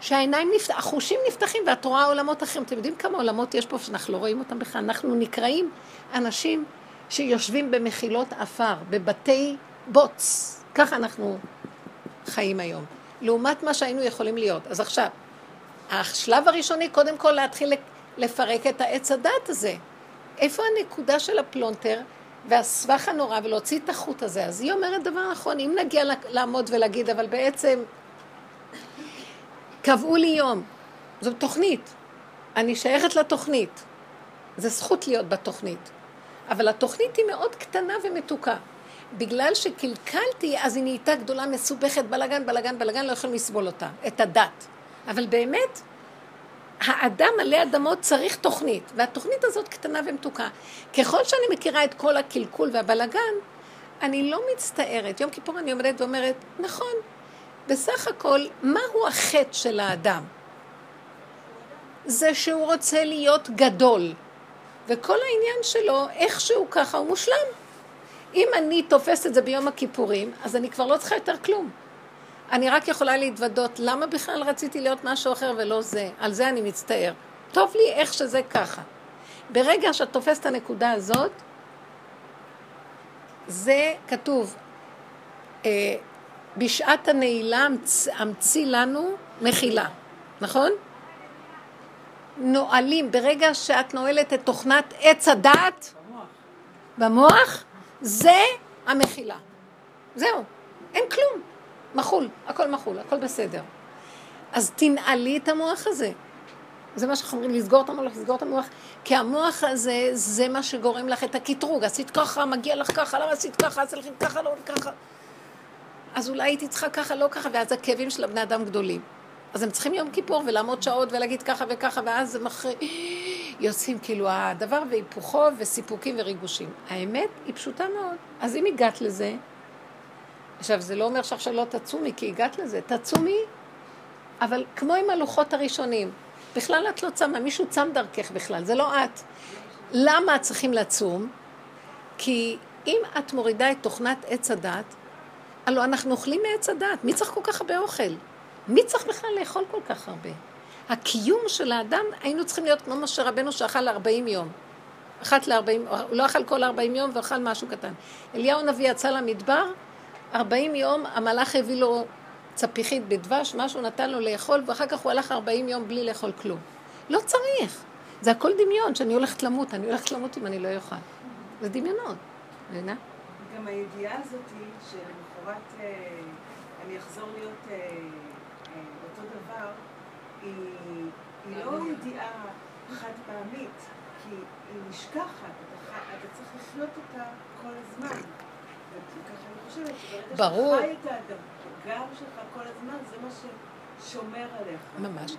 S1: שהעיניים נפתחים, החושים נפתחים ואת רואה עולמות אחרים. אתם יודעים כמה עולמות יש פה שאנחנו לא רואים אותם בכלל? אנחנו נקראים אנשים שיושבים במחילות עפר, בבתי בוץ. ככה אנחנו חיים היום. לעומת מה שהיינו יכולים להיות. אז עכשיו, השלב הראשוני, קודם כל להתחיל לפרק את העץ הדת הזה. איפה הנקודה של הפלונטר והסבך הנורא ולהוציא את החוט הזה? אז היא אומרת דבר נכון, אם נגיע לעמוד ולהגיד, אבל בעצם קבעו לי יום, זו תוכנית, אני שייכת לתוכנית, זה זכות להיות בתוכנית, אבל התוכנית היא מאוד קטנה ומתוקה. בגלל שקלקלתי, אז היא נהייתה גדולה, מסובכת, בלגן, בלגן, בלגן, לא יכולים לסבול אותה, את הדעת. אבל באמת, האדם מלא אדמות צריך תוכנית, והתוכנית הזאת קטנה ומתוקה. ככל שאני מכירה את כל הקלקול והבלגן, אני לא מצטערת. יום כיפור אני עומדת ואומרת, נכון, בסך הכל, מהו החטא של האדם? זה שהוא רוצה להיות גדול. וכל העניין שלו, איכשהו ככה, הוא מושלם. אם אני תופסת את זה ביום הכיפורים, אז אני כבר לא צריכה יותר כלום. אני רק יכולה להתוודות, למה בכלל רציתי להיות משהו אחר ולא זה? על זה אני מצטער. טוב לי איך שזה ככה. ברגע שאת תופסת את הנקודה הזאת, זה כתוב, אה, בשעת הנעילה המציא לנו מחילה, נכון? נועלים, ברגע שאת נועלת את תוכנת עץ הדעת במוח, זה המחילה. זהו, אין כלום. מחול, הכל מחול, הכל בסדר. אז תנעלי את המוח הזה. זה מה שאנחנו אומרים, לסגור את המוח, לסגור את המוח, כי המוח הזה, זה מה שגורם לך את הקטרוג. עשית ככה, מגיע לך ככה, למה עשית ככה, עשית לך ככה, לא ככה. אז אולי הייתי צריכה ככה, לא ככה, ואז הכאבים של הבני אדם גדולים. אז הם צריכים יום כיפור ולעמוד שעות ולהגיד ככה וככה, ואז הם אחרי... יוצאים כאילו הדבר והיפוכו וסיפוקים וריגושים. האמת היא פשוטה מאוד. אז אם הגעת לזה, עכשיו זה לא אומר שעכשיו לא תצומי, כי הגעת לזה, תצומי, אבל כמו עם הלוחות הראשונים, בכלל את לא צמה, מישהו צם דרכך בכלל, זה לא את. למה צריכים לצום? כי אם את מורידה את תוכנת עץ הדת, הלוא אנחנו אוכלים מעץ הדת, מי צריך כל כך הרבה אוכל? מי צריך בכלל לאכול כל כך הרבה? הקיום של האדם, היינו צריכים להיות כמו משה רבנו שאכל 40 יום. אחת ל-40, הוא לא אכל כל 40 יום ואכל משהו קטן. אליהו הנביא יצא למדבר, 40 יום המלאך הביא לו צפיחית בדבש, משהו נתן לו לאכול, ואחר כך הוא הלך 40 יום בלי לאכול כלום. לא צריך. זה הכל דמיון, שאני הולכת למות, אני הולכת למות אם אני לא אוכל. זה דמיונות, מבינה?
S4: גם הידיעה הזאת היא שלמחרת אה, אני אחזור להיות אה, אה, אותו דבר, היא, היא לא ידיעה חד פעמית, כי היא נשכחת, אתה צריך לחיות אותה כל הזמן.
S1: ברור.
S4: שברגע שאתה חי את הפגם שלך כל הזמן, זה מה ששומר עליך.
S1: ממש.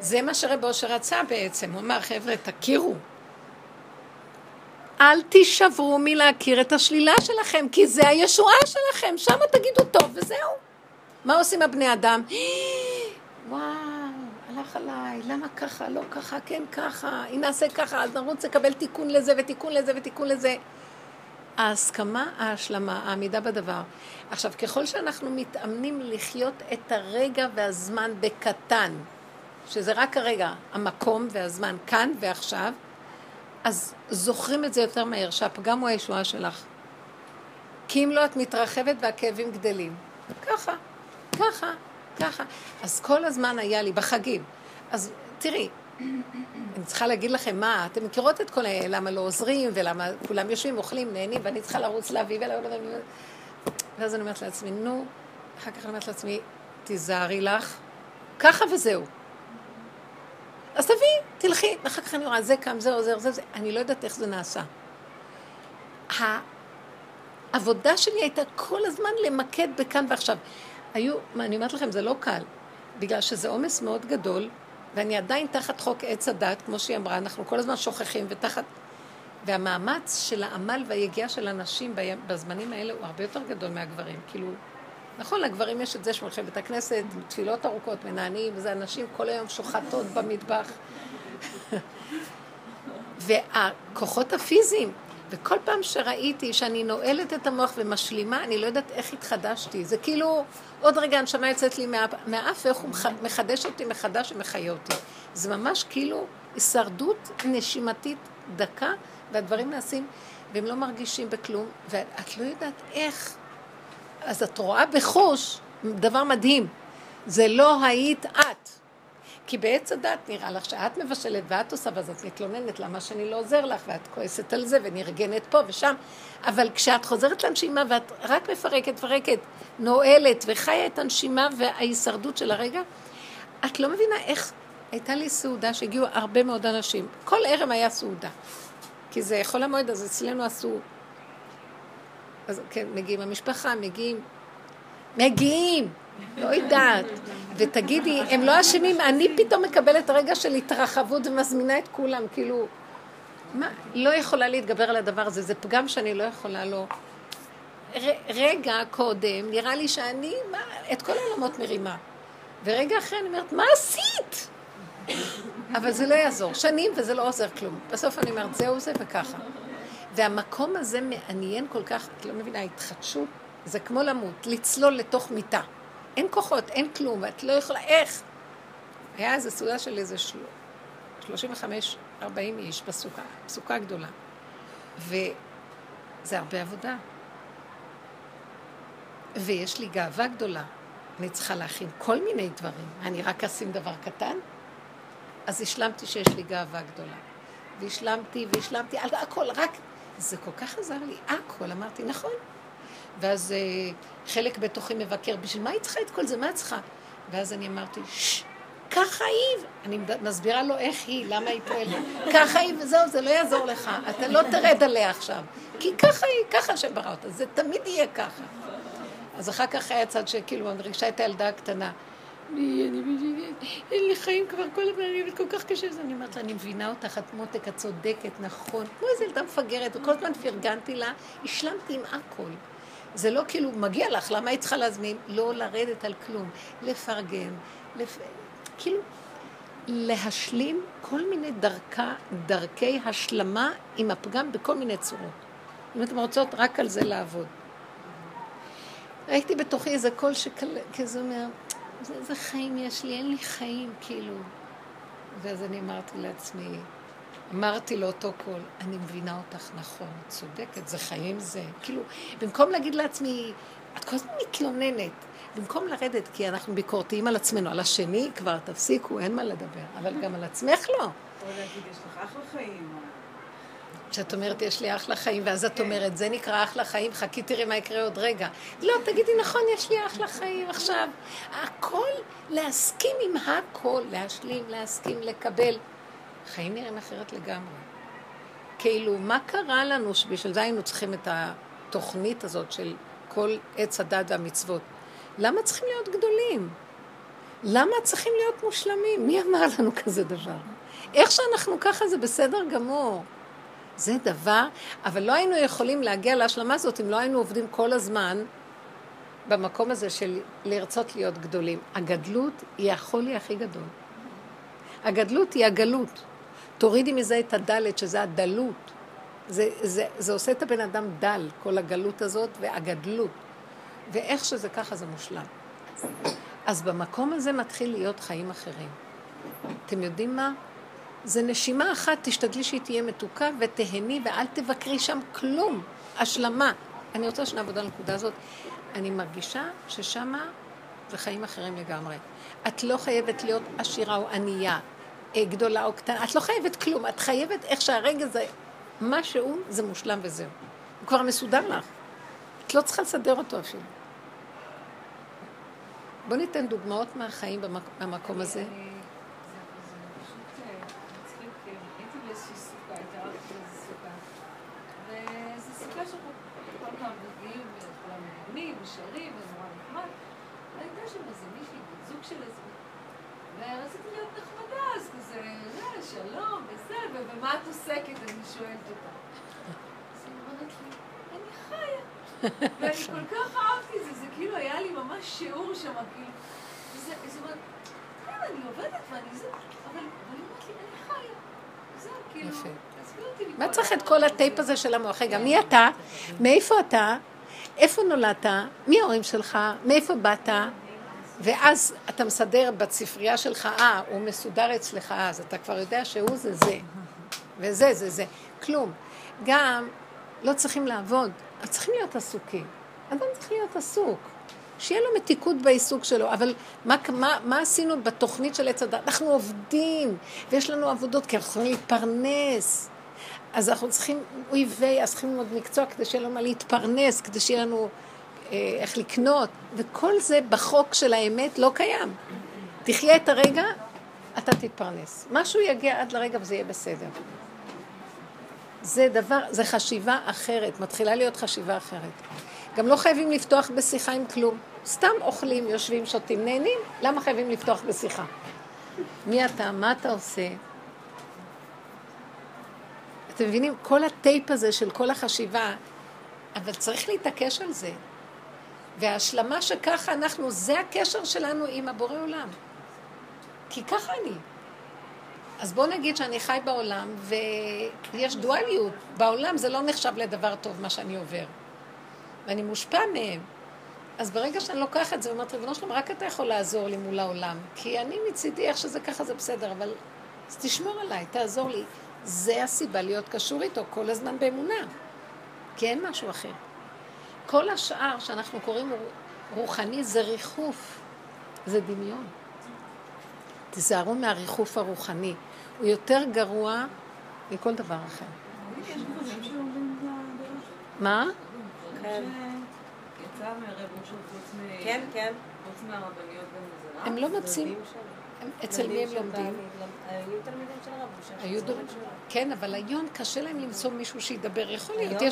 S1: זה מה שרב אושר רצה בעצם. הוא אמר, חבר'ה, תכירו. אל תישברו מלהכיר את השלילה שלכם, כי זה הישועה שלכם, שם תגידו טוב וזהו. מה עושים הבני אדם? וואו, הלך עליי, למה ככה, לא ככה, כן ככה, אם נעשה ככה, אז נרוץ לקבל תיקון לזה ותיקון לזה ותיקון לזה. ההסכמה, ההשלמה, העמידה בדבר. עכשיו, ככל שאנחנו מתאמנים לחיות את הרגע והזמן בקטן, שזה רק הרגע, המקום והזמן כאן ועכשיו, אז זוכרים את זה יותר מהר, שהפגם הוא הישועה שלך. כי אם לא, את מתרחבת והכאבים גדלים. ככה, ככה, ככה. אז כל הזמן היה לי, בחגים. אז תראי, אני צריכה להגיד לכם מה, אתם מכירות את כל ה... למה לא עוזרים, ולמה כולם יושבים, אוכלים, נהנים, ואני צריכה לרוץ להביא ול... ואז אני אומרת לעצמי, נו, אחר כך אני אומרת לעצמי, תיזהרי לך, ככה וזהו. אז תביאי, תלכי, ואחר כך אני רואה, זה קם, זה עוזר, זה זה, אני לא יודעת איך זה נעשה. העבודה שלי הייתה כל הזמן למקד בכאן ועכשיו. היו, מה, אני אומרת לכם, זה לא קל, בגלל שזה עומס מאוד גדול, ואני עדיין תחת חוק עץ הדת, כמו שהיא אמרה, אנחנו כל הזמן שוכחים, ותחת... והמאמץ של העמל והיגיעה של הנשים בזמנים האלה הוא הרבה יותר גדול מהגברים. כאילו, נכון, לגברים יש את זה שהולכים לבית הכנסת, תפילות ארוכות, מנענים, וזה אנשים כל היום שוחטות במטבח. והכוחות הפיזיים, וכל פעם שראיתי שאני נועלת את המוח ומשלימה, אני לא יודעת איך התחדשתי. זה כאילו, עוד רגע הנשמה יוצאת לי מה, מהאף, ואיך הוא מחדש אותי מחדש ומחיה אותי. זה ממש כאילו הישרדות נשימתית דקה, והדברים נעשים, והם לא מרגישים בכלום, ואת לא יודעת איך. אז את רואה בחוש דבר מדהים. זה לא היית את. כי בעץ הדת נראה לך שאת מבשלת ואת עושה, ואז את מתלוננת למה שאני לא עוזר לך, ואת כועסת על זה ונרגנת פה ושם. אבל כשאת חוזרת לנשימה ואת רק מפרקת, מפרקת, נועלת וחיה את הנשימה וההישרדות של הרגע, את לא מבינה איך... הייתה לי סעודה שהגיעו הרבה מאוד אנשים. כל ערב היה סעודה. כי זה חול המועד, אז אצלנו עשו... אז כן, מגיעים המשפחה, מגיעים... מגיעים! לא יודעת. ותגידי, הם לא אשמים, אני פתאום מקבלת רגע של התרחבות ומזמינה את כולם, כאילו... מה, לא יכולה להתגבר על הדבר הזה, זה פגם שאני לא יכולה לא... ר, רגע קודם, נראה לי שאני, מה, את כל העולמות מרימה. ורגע אחרי אני אומרת, מה עשית? אבל זה לא יעזור. שנים וזה לא עוזר כלום. בסוף אני אומרת, זהו זה וככה. והמקום הזה מעניין כל כך, את לא מבינה, התחדשות, זה כמו למות, לצלול לתוך מיטה. אין כוחות, אין כלום, ואת לא יכולה, איך? היה איזו סעודה של איזה של... 35-40 איש בסוכה, סוכה גדולה. וזה הרבה עבודה. ויש לי גאווה גדולה. אני צריכה להכין כל מיני דברים. אני רק אשים דבר קטן? אז השלמתי שיש לי גאווה גדולה. והשלמתי והשלמתי על הכל, רק... זה כל כך עזר לי, הכל. אמרתי, נכון. ואז אה, חלק בתוכי מבקר, בשביל מה היא צריכה את כל זה? מה את צריכה? ואז אני אמרתי, ששש, ככה היא, אני מסבירה לו איך היא, למה היא פועלת. ככה היא וזהו, זה לא יעזור לך. אתה לא תרד עליה עכשיו. כי ככה היא, ככה שברא אותה. זה תמיד יהיה ככה. אז אחר כך היה צד שכאילו, אני רגשה את הילדה הקטנה. אין לי חיים כבר כל הזמן, אני עובדת כל כך קשה. אז אני אומרת לה, אני מבינה אותך, את מותק, את צודקת, נכון. כמו איזה ילדה מפגרת, וכל הזמן פרגנתי לה, השלמתי עם הכל. זה לא כאילו, מגיע לך, למה היית צריכה להזמין? לא לרדת על כלום. לפרגן, לפ... כאילו, להשלים כל מיני דרכה, דרכי השלמה עם הפגם בכל מיני צורות. אם אתם רוצות רק על זה לעבוד. ראיתי בתוכי איזה קול שכזה אומר, איזה חיים יש לי, אין לי חיים, כאילו. ואז אני אמרתי לעצמי, אמרתי לאותו קול, אני מבינה אותך נכון, את צודקת, זה חיים זה. כאילו, במקום להגיד לעצמי, את כל הזמן מתלוננת, במקום לרדת, כי אנחנו ביקורתיים על עצמנו, על השני כבר תפסיקו, אין מה לדבר, אבל גם על עצמך לא.
S4: או להגיד, יש לך אחלה חיים.
S1: כשאת אומרת, יש לי אחלה חיים, ואז את אומרת, זה נקרא אחלה חיים, חכי תראי מה יקרה עוד רגע. לא, תגידי, נכון, יש לי אחלה חיים עכשיו. הכל, להסכים עם הכל, להשלים, להסכים, לקבל. חיים נראים אחרת לגמרי. כאילו, מה קרה לנו שבשביל זה היינו צריכים את התוכנית הזאת של כל עץ הדת והמצוות? למה צריכים להיות גדולים? למה צריכים להיות מושלמים? מי אמר לנו כזה דבר? איך שאנחנו ככה זה בסדר גמור. זה דבר, אבל לא היינו יכולים להגיע להשלמה הזאת אם לא היינו עובדים כל הזמן במקום הזה של לרצות להיות גדולים. הגדלות היא החולי הכי גדול. הגדלות היא הגלות. תורידי מזה את הדלת, שזה הדלות. זה, זה, זה עושה את הבן אדם דל, כל הגלות הזאת והגדלות. ואיך שזה ככה זה מושלם. אז במקום הזה מתחיל להיות חיים אחרים. אתם יודעים מה? זה נשימה אחת, תשתדלי שהיא תהיה מתוקה ותהני ואל תבקרי שם כלום. השלמה. אני רוצה שנעבוד על הנקודה הזאת. אני מרגישה ששמה זה חיים אחרים לגמרי. את לא חייבת להיות עשירה או ענייה, גדולה או קטנה, את לא חייבת כלום. את חייבת איך שהרגע זה, משהו, זה מושלם וזהו. הוא כבר מסודר לך. את לא צריכה לסדר אותו אפילו. בואו ניתן דוגמאות מהחיים במקום הזה.
S5: ושרים, ונורא נחמד. והייתה שם איזה מישהי, זוג של איזה... ורציתי להיות נחמדה, אז כזה, זה, שלום, וזה, ובמה את עוסקת? אני שואלת אותה. אז היא אומרת לי, אני חיה. ואני כל כך אהבתי את זה, זה כאילו היה לי ממש שיעור שם, כאילו. וזה, אז היא אומרת, כן, אני עובדת ואני זה, אבל היא אומרת לי, אני חיה. כאילו,
S1: מה צריך את כל הטייפ הזה של המוח? רגע, מי אתה? מאיפה אתה? איפה נולדת? מי ההורים שלך? מאיפה באת? ואז אתה מסדר בספרייה שלך, אה, הוא מסודר אצלך, אז אתה כבר יודע שהוא זה זה, וזה זה זה. כלום. גם לא צריכים לעבוד, צריכים להיות עסוקים. אדם צריך להיות עסוק. שיהיה לו מתיקות בעיסוק שלו, אבל מה, מה, מה עשינו בתוכנית של עץ הדת? אנחנו עובדים, ויש לנו עבודות, כי אנחנו צריכים להתפרנס. אז אנחנו צריכים, אוי ויי, אז צריכים ללמוד מקצוע כדי שיהיה לנו מה להתפרנס, כדי שיהיה לנו אה, איך לקנות, וכל זה בחוק של האמת לא קיים. תחיה את הרגע, אתה תתפרנס. משהו יגיע עד לרגע וזה יהיה בסדר. זה דבר, זה חשיבה אחרת, מתחילה להיות חשיבה אחרת. גם לא חייבים לפתוח בשיחה עם כלום. סתם אוכלים, יושבים, שותים, נהנים, למה חייבים לפתוח בשיחה? מי אתה? מה אתה עושה? אתם מבינים? כל הטייפ הזה של כל החשיבה, אבל צריך להתעקש על זה. וההשלמה שככה אנחנו, זה הקשר שלנו עם הבורא עולם. כי ככה אני. אז בואו נגיד שאני חי בעולם, ויש דואליות. בעולם זה לא נחשב לדבר טוב, מה שאני עובר. ואני מושפע מהם. אז ברגע שאני לוקחת את זה, אומרת, ריבונו שלום, רק אתה יכול לעזור לי מול העולם. כי אני מצידי, איך שזה ככה זה בסדר, אבל... אז תשמור עליי, תעזור לי. זה הסיבה להיות קשור איתו כל הזמן באמונה. כי אין משהו אחר. כל השאר שאנחנו קוראים רוחני זה ריחוף, זה דמיון. תיזהרו מהריחוף הרוחני. הוא יותר גרוע מכל דבר אחר. מה?
S3: כן. כן, כן.
S4: חוץ מהרבניות גם
S1: הם לא מוצאים, אצל מי הם לומדים?
S3: היו תלמידים של הרב משה.
S1: כן, אבל היום קשה להם למצוא מישהו שידבר. יכול להיות,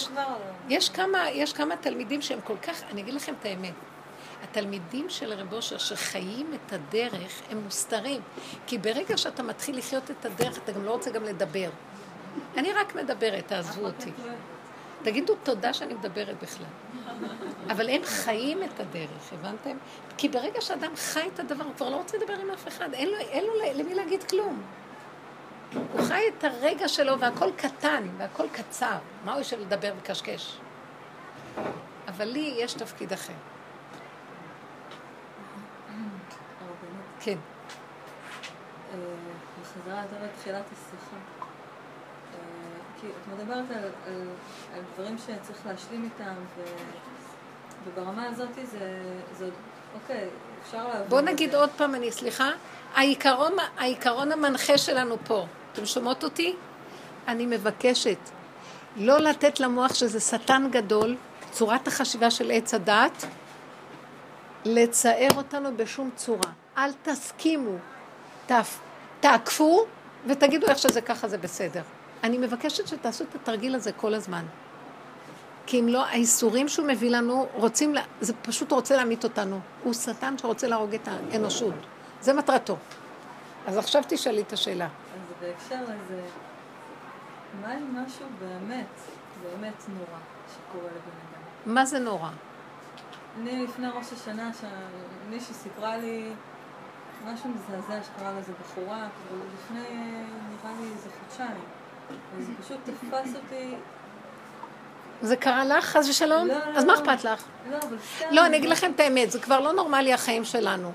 S1: יש כמה תלמידים שהם כל כך, אני אגיד לכם את האמת, התלמידים של רב אושר שחיים את הדרך, הם מוסתרים. כי ברגע שאתה מתחיל לחיות את הדרך, אתה גם לא רוצה גם לדבר. אני רק מדברת, תעזבו אותי. תגידו תודה שאני מדברת בכלל. אבל הם חיים את הדרך, הבנתם? כי ברגע שאדם חי את הדבר, הוא כבר לא רוצה לדבר עם אף אחד, אין לו, אין לו למי להגיד כלום. הוא חי את הרגע שלו והכל קטן והכל קצר. מה הוא יושב לדבר וקשקש? אבל לי יש תפקיד אחר.
S6: הרבנית,
S1: כן.
S6: אה, בחזרה יותר לתחילת השיחה. אה, כי את מדברת על, על, על דברים שצריך להשלים איתם, ו, וברמה הזאת זה, זה עוד, אוקיי, אפשר להבין.
S1: בואו
S6: את
S1: נגיד
S6: זה.
S1: עוד פעם, אני סליחה. העיקרון, העיקרון המנחה שלנו פה, אתם שומעות אותי? אני מבקשת לא לתת למוח שזה שטן גדול, צורת החשיבה של עץ הדעת, לצער אותנו בשום צורה. אל תסכימו, תף, תעקפו ותגידו איך שזה ככה זה בסדר. אני מבקשת שתעשו את התרגיל הזה כל הזמן. כי אם לא, האיסורים שהוא מביא לנו, רוצים, לה, זה פשוט רוצה להמית אותנו. הוא שטן שרוצה להרוג את האנושות. זה מטרתו. אז עכשיו תשאלי את השאלה.
S6: אז בהקשר לזה, מה עם משהו באמת, באמת נורא שקורה לבן אדם?
S1: מה זה נורא?
S6: אני לפני ראש השנה, שמישהי סיפרה לי משהו מזעזע שקרה לאיזה בחורה, אבל לפני נראה לי איזה חודשיים. וזה פשוט תפס אותי,
S1: זה קרה לך, חס ושלום?
S6: לא, לא,
S1: אז מה
S6: לא.
S1: אכפת לך?
S6: לא, אבל סתם.
S1: לא, אני אגיד לכם את האמת, זה כבר לא נורמלי החיים שלנו.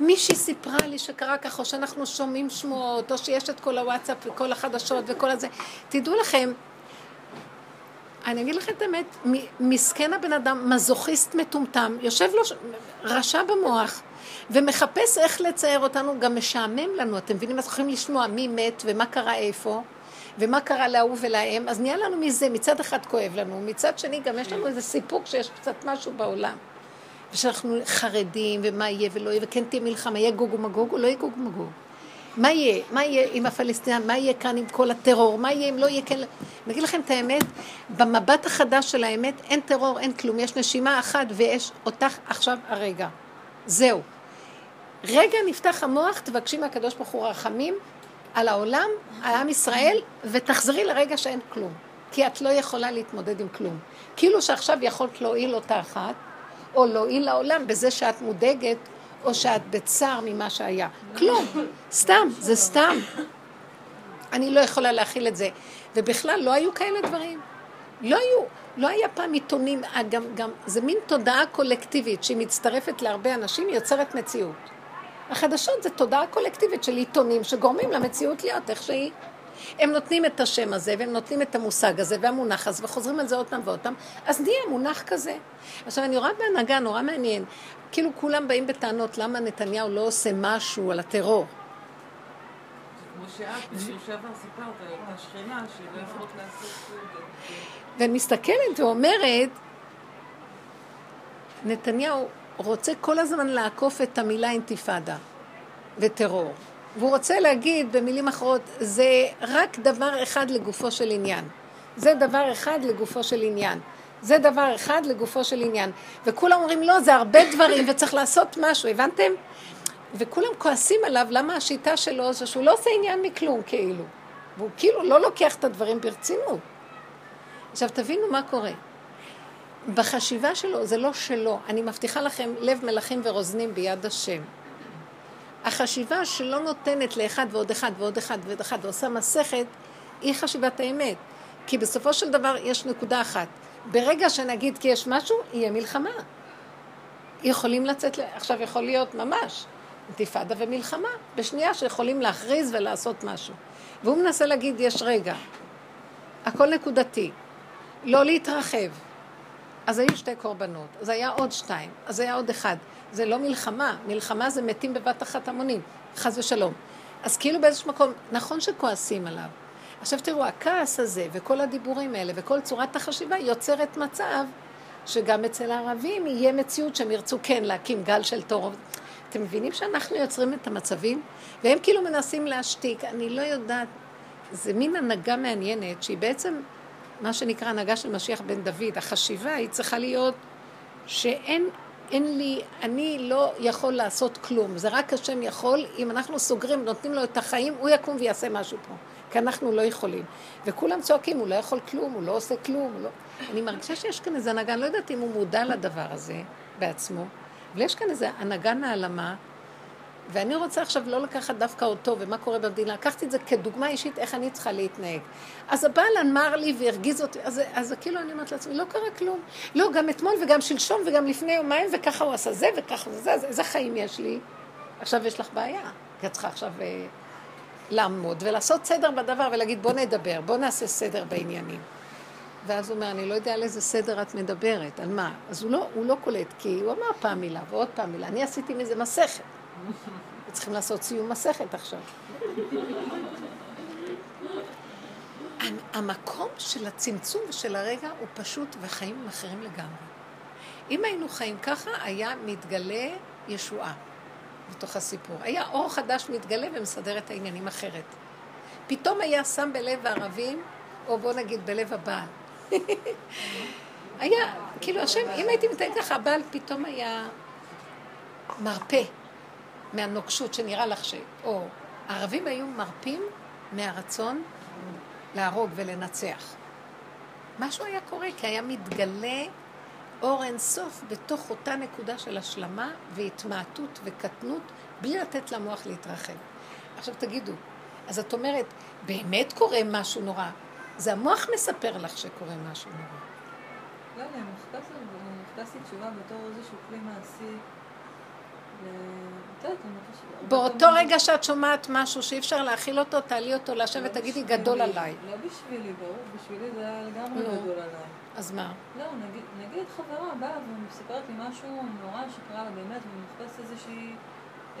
S1: מישהי סיפרה לי שקרה ככה, או שאנחנו שומעים שמועות, או שיש את כל הוואטסאפ וכל החדשות וכל הזה. תדעו לכם, אני אגיד לכם את האמת, מסכן הבן אדם, מזוכיסט מטומטם, יושב לו רשע במוח, ומחפש איך לצייר אותנו, גם משעמם לנו, אתם מבינים? אז יכולים לשמוע מי מת ומה קרה איפה. ומה קרה להוא ולהם, אז נהיה לנו מזה, מצד אחד כואב לנו, מצד שני גם יש לנו איזה סיפוק שיש קצת משהו בעולם. ושאנחנו חרדים, ומה יהיה ולא יהיה, וכן תהיה מלחמה, יהיה גוג ומגוג או לא יהיה גוג ומגוג. מה יהיה? מה יהיה עם הפלסטינים? מה יהיה כאן עם כל הטרור? מה יהיה אם לא יהיה כן... אני אגיד לכם את האמת, במבט החדש של האמת אין טרור, אין כלום, יש נשימה אחת ויש אותך עכשיו הרגע. זהו. רגע נפתח המוח, תבקשי מהקדוש ברוך הוא רחמים על העולם, על עם ישראל, ותחזרי לרגע שאין כלום. כי את לא יכולה להתמודד עם כלום. כאילו שעכשיו יכולת להועיל אותה אחת, או להועיל לעולם בזה שאת מודאגת, או שאת בצער ממה שהיה. כלום. סתם, זה סתם. אני לא יכולה להכיל את זה. ובכלל, לא היו כאלה דברים. לא היו. לא היה פעם עיתונים, אה, גם, גם, זה מין תודעה קולקטיבית שהיא מצטרפת להרבה אנשים, היא יוצרת מציאות. החדשות זה תודעה קולקטיבית של עיתונים שגורמים למציאות להיות איך שהיא. הם נותנים את השם הזה, והם נותנים את המושג הזה והמונח הזה, וחוזרים על זה עוד פעם ועוד פעם, אז נהיה מונח כזה. עכשיו, אני רואה בהנהגה נורא מעניין, כאילו כולם באים בטענות למה נתניהו לא עושה משהו על הטרור.
S4: כמו שאת, בשיר שעבר סיפרת על אותה שכנה שלא יכולות לעשות.
S1: ואני מסתכלת ואומרת, נתניהו רוצה כל הזמן לעקוף את המילה אינתיפאדה וטרור. והוא רוצה להגיד במילים אחרות, זה רק דבר אחד לגופו של עניין. זה דבר אחד לגופו של עניין. זה דבר אחד לגופו של עניין. וכולם אומרים, לא, זה הרבה דברים וצריך לעשות משהו, הבנתם? וכולם כועסים עליו, למה השיטה שלו זה שהוא לא עושה עניין מכלום, כאילו. והוא כאילו לא לוקח את הדברים ברצינות. עכשיו, תבינו מה קורה. בחשיבה שלו, זה לא שלו. אני מבטיחה לכם, לב מלכים ורוזנים ביד השם. החשיבה שלא נותנת לאחד ועוד אחד ועוד אחד ועוד אחד ועושה מסכת, היא חשיבת האמת. כי בסופו של דבר יש נקודה אחת. ברגע שנגיד כי יש משהו, יהיה מלחמה. יכולים לצאת, עכשיו יכול להיות ממש אינתיפאדה ומלחמה, בשנייה שיכולים להכריז ולעשות משהו. והוא מנסה להגיד, יש רגע, הכל נקודתי, לא להתרחב. אז היו שתי קורבנות, אז היה עוד שתיים, אז היה עוד אחד. זה לא מלחמה, מלחמה זה מתים בבת אחת המונים, חס ושלום. אז כאילו באיזשהו מקום, נכון שכועסים עליו. עכשיו תראו, הכעס הזה וכל הדיבורים האלה וכל צורת החשיבה יוצרת מצב שגם אצל הערבים יהיה מציאות שהם ירצו כן להקים גל של תור. אתם מבינים שאנחנו יוצרים את המצבים? והם כאילו מנסים להשתיק. אני לא יודעת, זה מין הנהגה מעניינת שהיא בעצם מה שנקרא הנהגה של משיח בן דוד. החשיבה היא צריכה להיות שאין אין לי, אני לא יכול לעשות כלום, זה רק השם יכול, אם אנחנו סוגרים, נותנים לו את החיים, הוא יקום ויעשה משהו פה, כי אנחנו לא יכולים. וכולם צועקים, הוא לא יכול כלום, הוא לא עושה כלום, לא... אני מרגישה שיש כאן איזה הנהגה, אני לא יודעת אם הוא מודע לדבר הזה בעצמו, אבל יש כאן איזה הנהגה נעלמה, ואני רוצה עכשיו לא לקחת דווקא אותו ומה קורה במדינה, לקחתי את זה כדוגמה אישית איך אני צריכה להתנהג. אז הבעל אמר לי והרגיז אותי, אז, אז כאילו אני אומרת לעצמי, לא קרה כלום. לא, גם אתמול וגם שלשום וגם לפני יומיים וככה הוא עשה זה וככה זה, זה, איזה חיים יש לי. עכשיו יש לך בעיה, כי את צריכה עכשיו אה, לעמוד ולעשות סדר בדבר ולהגיד בוא נדבר, בוא נעשה סדר בעניינים. ואז הוא אומר, אני לא יודע על איזה סדר את מדברת, על מה? אז הוא לא, הוא לא קולט, כי הוא אמר פעם מילה ועוד פעם מילה. אני עשיתי מזה מסכת. צריכים לעשות סיום מסכת עכשיו. המקום של הצמצום ושל הרגע הוא פשוט וחיים אחרים לגמרי. אם היינו חיים ככה, היה מתגלה ישועה בתוך הסיפור. היה אור חדש מתגלה ומסדר את העניינים אחרת. פתאום היה שם בלב הערבים, או בוא נגיד בלב הבעל. היה, כאילו השם, אם הייתי מתארת ככה, הבעל פתאום היה מרפא. מהנוקשות שנראה לך ש... או הערבים היו מרפים מהרצון להרוג ולנצח. משהו היה קורה, כי היה מתגלה אור אינסוף בתוך אותה נקודה של השלמה והתמעטות וקטנות, בלי לתת למוח להתרחב. עכשיו תגידו, אז את אומרת, באמת קורה משהו נורא. זה המוח מספר לך שקורה משהו נורא.
S6: לא יודע, מחפשתי תשובה בתור איזשהו כלי מעשי.
S1: באותו רגע שאת שומעת משהו שאי אפשר להכיל אותו, תעלי אותו להשם
S6: לא
S1: ותגידי גדול עליי.
S6: לא בשבילי, ברור, בשבילי זה היה לגמרי גדול עליי.
S1: אז מה?
S6: לא, נגיד חברה באה ומספרת לי משהו נורא שקרה לה באמת, ומחפשת איזושהי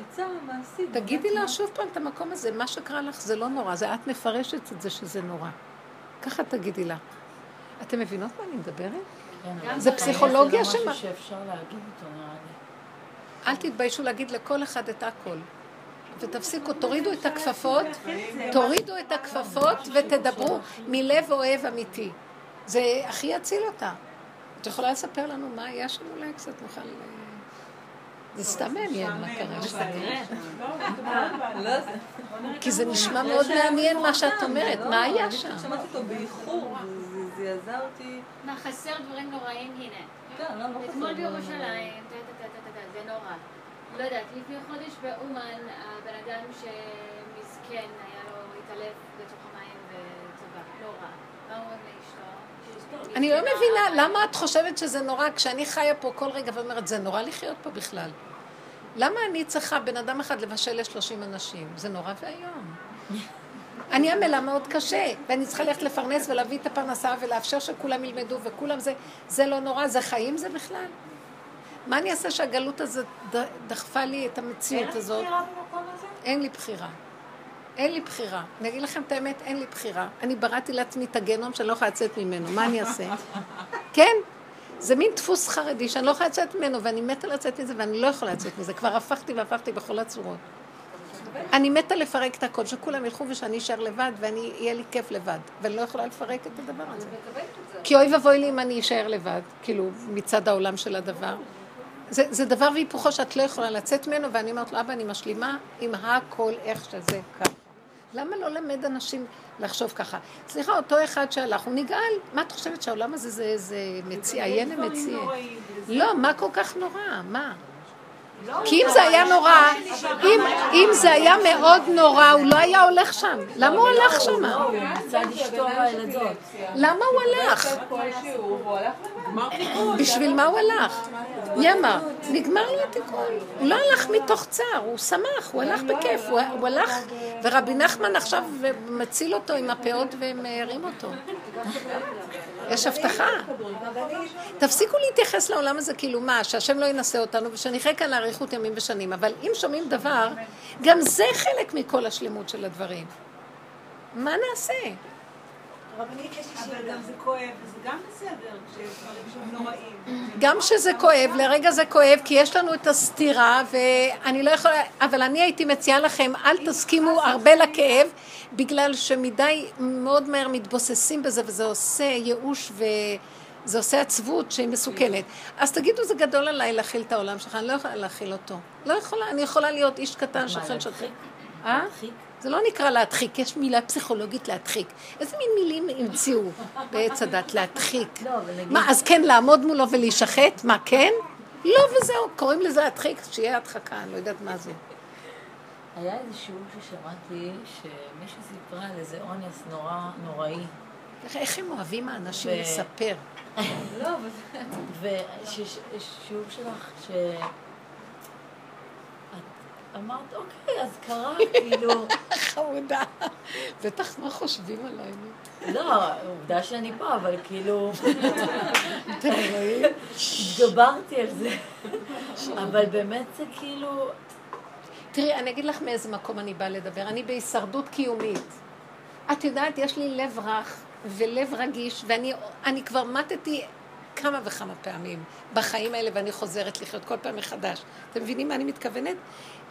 S6: עצה מעשית.
S1: תגידי לה שוב פעם את המקום הזה, מה שקרה לך זה לא נורא, זה את מפרשת את זה שזה נורא. ככה תגידי לה. אתם מבינות מה אני מדברת?
S3: כן,
S1: זה פסיכולוגיה
S3: שמה.
S1: שמה.
S3: זה משהו שאפשר להגיד אותו.
S1: אל תתביישו להגיד לכל אחד את הכל. ותפסיקו, תורידו את הכפפות, תורידו את הכפפות ותדברו מלב אוהב אמיתי. זה הכי יציל אותה. את יכולה לספר לנו מה היה שם אולי קצת נוכל... אה, זה סתם מעניין מה קרה שם. כי זה נשמע מאוד מעניין מה שאת אומרת, מה היה שם?
S6: שמעתי אותו באיחור, זה זעזע אותי.
S7: מה, חסר דברים נוראים? הנה.
S6: כן, לא, לא
S7: אתמול בירושלים, טה, טה, טה, טה, טה, זה נורא. לא יודעת, לפני חודש באומן, הבן אדם שמסכן, היה לו התעלף בתוך המים. מה אומרים לאשתו?
S1: אני לא מבינה, למה את חושבת שזה נורא כשאני חיה פה כל רגע ואומרת, זה נורא לחיות פה בכלל? למה אני צריכה בן אדם אחד לבשל ל-30 אנשים? זה נורא ואיום. אני עמלה מאוד קשה, ואני צריכה ללכת לפרנס ולהביא את הפרנסה ולאפשר שכולם ילמדו וכולם זה, זה לא נורא, זה חיים זה בכלל? מה אני אעשה שהגלות הזאת דחפה לי את המציאות הזאת?
S3: אין לך בחירה במקום הזה?
S1: אין לי בחירה. אין לי בחירה. אני אגיד לכם את האמת, אין לי בחירה. אני בראתי לעצמי את הגנום שאני לא יכולה לצאת ממנו, מה אני אעשה? כן, זה מין דפוס חרדי שאני לא יכולה לצאת ממנו, ואני מתה לצאת מזה, ואני לא יכולה לצאת מזה. כבר הפכתי והפכתי בכל הצורות. אני מתה לפרק את הכל, שכולם ילכו ושאני אשאר לבד, ואני, יהיה לי כיף לבד. ואני לא יכולה לפרק את הדבר הזה. כי אוי ואבוי לי אם אני אשאר לבד, כאילו, מצד העולם של הדבר. זה, זה דבר והיפוכו שאת לא יכולה לצאת ממנו, ואני אומרת לו, אבא, אני משלימה עם הכל איך שזה ככה. למה לא למד אנשים לחשוב ככה? סליחה, אותו אחד שהלך, הוא נגאל. מה את חושבת שהעולם הזה זה איזה מציע, עיין המציע? לא, מה כל כך נורא? מה? כי אם זה היה נורא, אם, אם זה היה מאוד נורא, הוא לא היה הולך שם. למה הוא הלך שם? למה הוא הלך? בשביל מה הוא הלך? מי אמר? נגמר לו התיקון. הוא לא הלך מתוך צער, הוא שמח, הוא הלך בכיף. הוא הלך, ורבי נחמן עכשיו מציל אותו עם הפאות ומרים אותו. יש הבטחה. תפסיקו להתייחס לעולם הזה כאילו מה, שהשם לא ינסה אותנו ושנחיה כאן לאריכות ימים ושנים. אבל אם שומעים דבר, גם זה חלק מכל השלמות של הדברים. מה נעשה?
S4: אבל גם זה כואב, וזה גם בסדר, כשדברים שהם נוראים.
S1: גם שזה כואב, לרגע זה כואב, כי יש לנו את הסתירה, ואני לא יכולה, אבל אני הייתי מציעה לכם, אל תסכימו הרבה לכאב, בגלל שמדי מאוד מהר מתבוססים בזה, וזה עושה ייאוש וזה עושה עצבות שהיא מסוכנת. אז תגידו, זה גדול עליי להכיל את העולם שלך, אני לא יכולה להכיל אותו. לא יכולה, אני יכולה להיות איש קטן שאוכל שוטר. אה? זה לא נקרא להדחיק, יש מילה פסיכולוגית להדחיק. איזה מין מילים המציאו בעץ הדת להדחיק?
S3: לא.
S1: מה, אז כן, לעמוד מולו ולהישחט? מה, כן? לא, וזהו, קוראים לזה להדחיק, שיהיה הדחקה, אני לא יודעת מה זה.
S3: היה איזה שיעור ששמעתי שמישהי סיפרה על איזה אונס נורא נוראי.
S1: איך- הם אוהבים האנשים לספר?
S3: לא, ושיעור שלך אמרת, אוקיי, אז קרה, כאילו...
S1: חמודה. בטח מה חושבים עליי. נו.
S3: לא, עובדה שאני פה, אבל כאילו...
S1: אתם רואים?
S3: התגברתי על זה. אבל באמת זה כאילו...
S1: תראי, אני אגיד לך מאיזה מקום אני באה לדבר. אני בהישרדות קיומית. את יודעת, יש לי לב רך ולב רגיש, ואני אני כבר מתתי כמה וכמה פעמים בחיים האלה, ואני חוזרת לחיות כל פעם מחדש. אתם מבינים מה אני מתכוונת?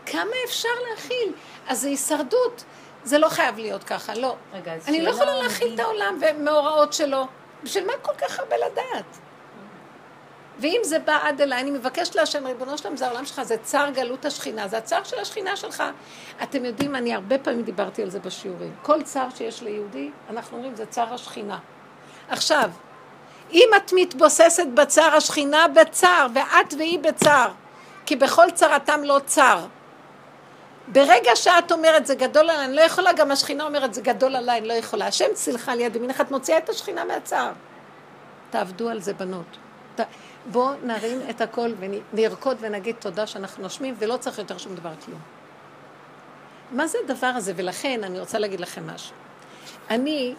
S1: כמה אפשר להכיל? אז זה הישרדות. זה לא חייב להיות ככה, לא.
S3: רגע, אז
S1: אני לא יכולה להכיל את העולם ומאורעות שלו. בשביל מה כל כך הרבה לדעת? ואם זה בא עד אליי, אני מבקשת להשם, ריבונו שלם, זה העולם שלך, זה צער גלות השכינה, זה הצער של השכינה שלך. אתם יודעים, אני הרבה פעמים דיברתי על זה בשיעורים. כל צער שיש ליהודי, אנחנו אומרים, זה צער השכינה. עכשיו, אם את מתבוססת בצער השכינה, בצער, ואת והיא בצער, כי בכל צרתם לא צר. ברגע שאת אומרת זה גדול עליי, אני לא יכולה, גם השכינה אומרת זה גדול עליי, אני לא יכולה. השם צילך על יד ימינך, את מוציאה את השכינה מהצער. תעבדו על זה, בנות. ת... בואו נרים את הכל ונרקוד ונגיד תודה שאנחנו נושמים, ולא צריך יותר שום דבר כלום. מה זה הדבר הזה? ולכן אני רוצה להגיד לכם משהו. אני,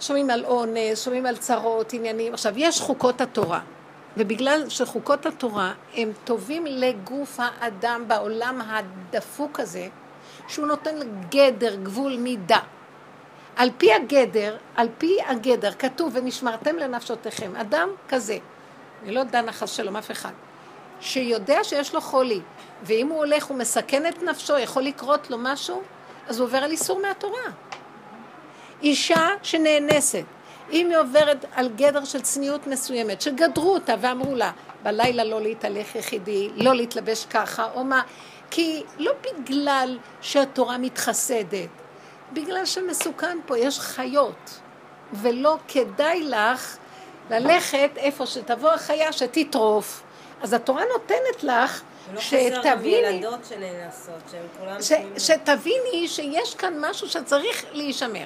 S1: שומעים על אונס, שומעים על צרות, עניינים. עכשיו, יש חוקות התורה, ובגלל שחוקות התורה הם טובים לגוף האדם בעולם הדפוק הזה, שהוא נותן גדר, גבול, מידה. על פי הגדר, על פי הגדר, כתוב, ונשמרתם לנפשותיכם. אדם כזה, אני לא דנה חס שלום אף אחד, שיודע שיש לו חולי, ואם הוא הולך ומסכן את נפשו, יכול לקרות לו משהו, אז הוא עובר על איסור מהתורה. אישה שנאנסת, אם היא עוברת על גדר של צניעות מסוימת, שגדרו אותה ואמרו לה, בלילה לא להתהלך יחידי, לא להתלבש ככה, או מה, כי לא בגלל שהתורה מתחסדת, בגלל שמסוכן פה, יש חיות, ולא כדאי לך ללכת איפה שתבוא החיה שתטרוף. אז התורה נותנת לך שתביני. ש, שתביני שיש כאן משהו שצריך להישמר.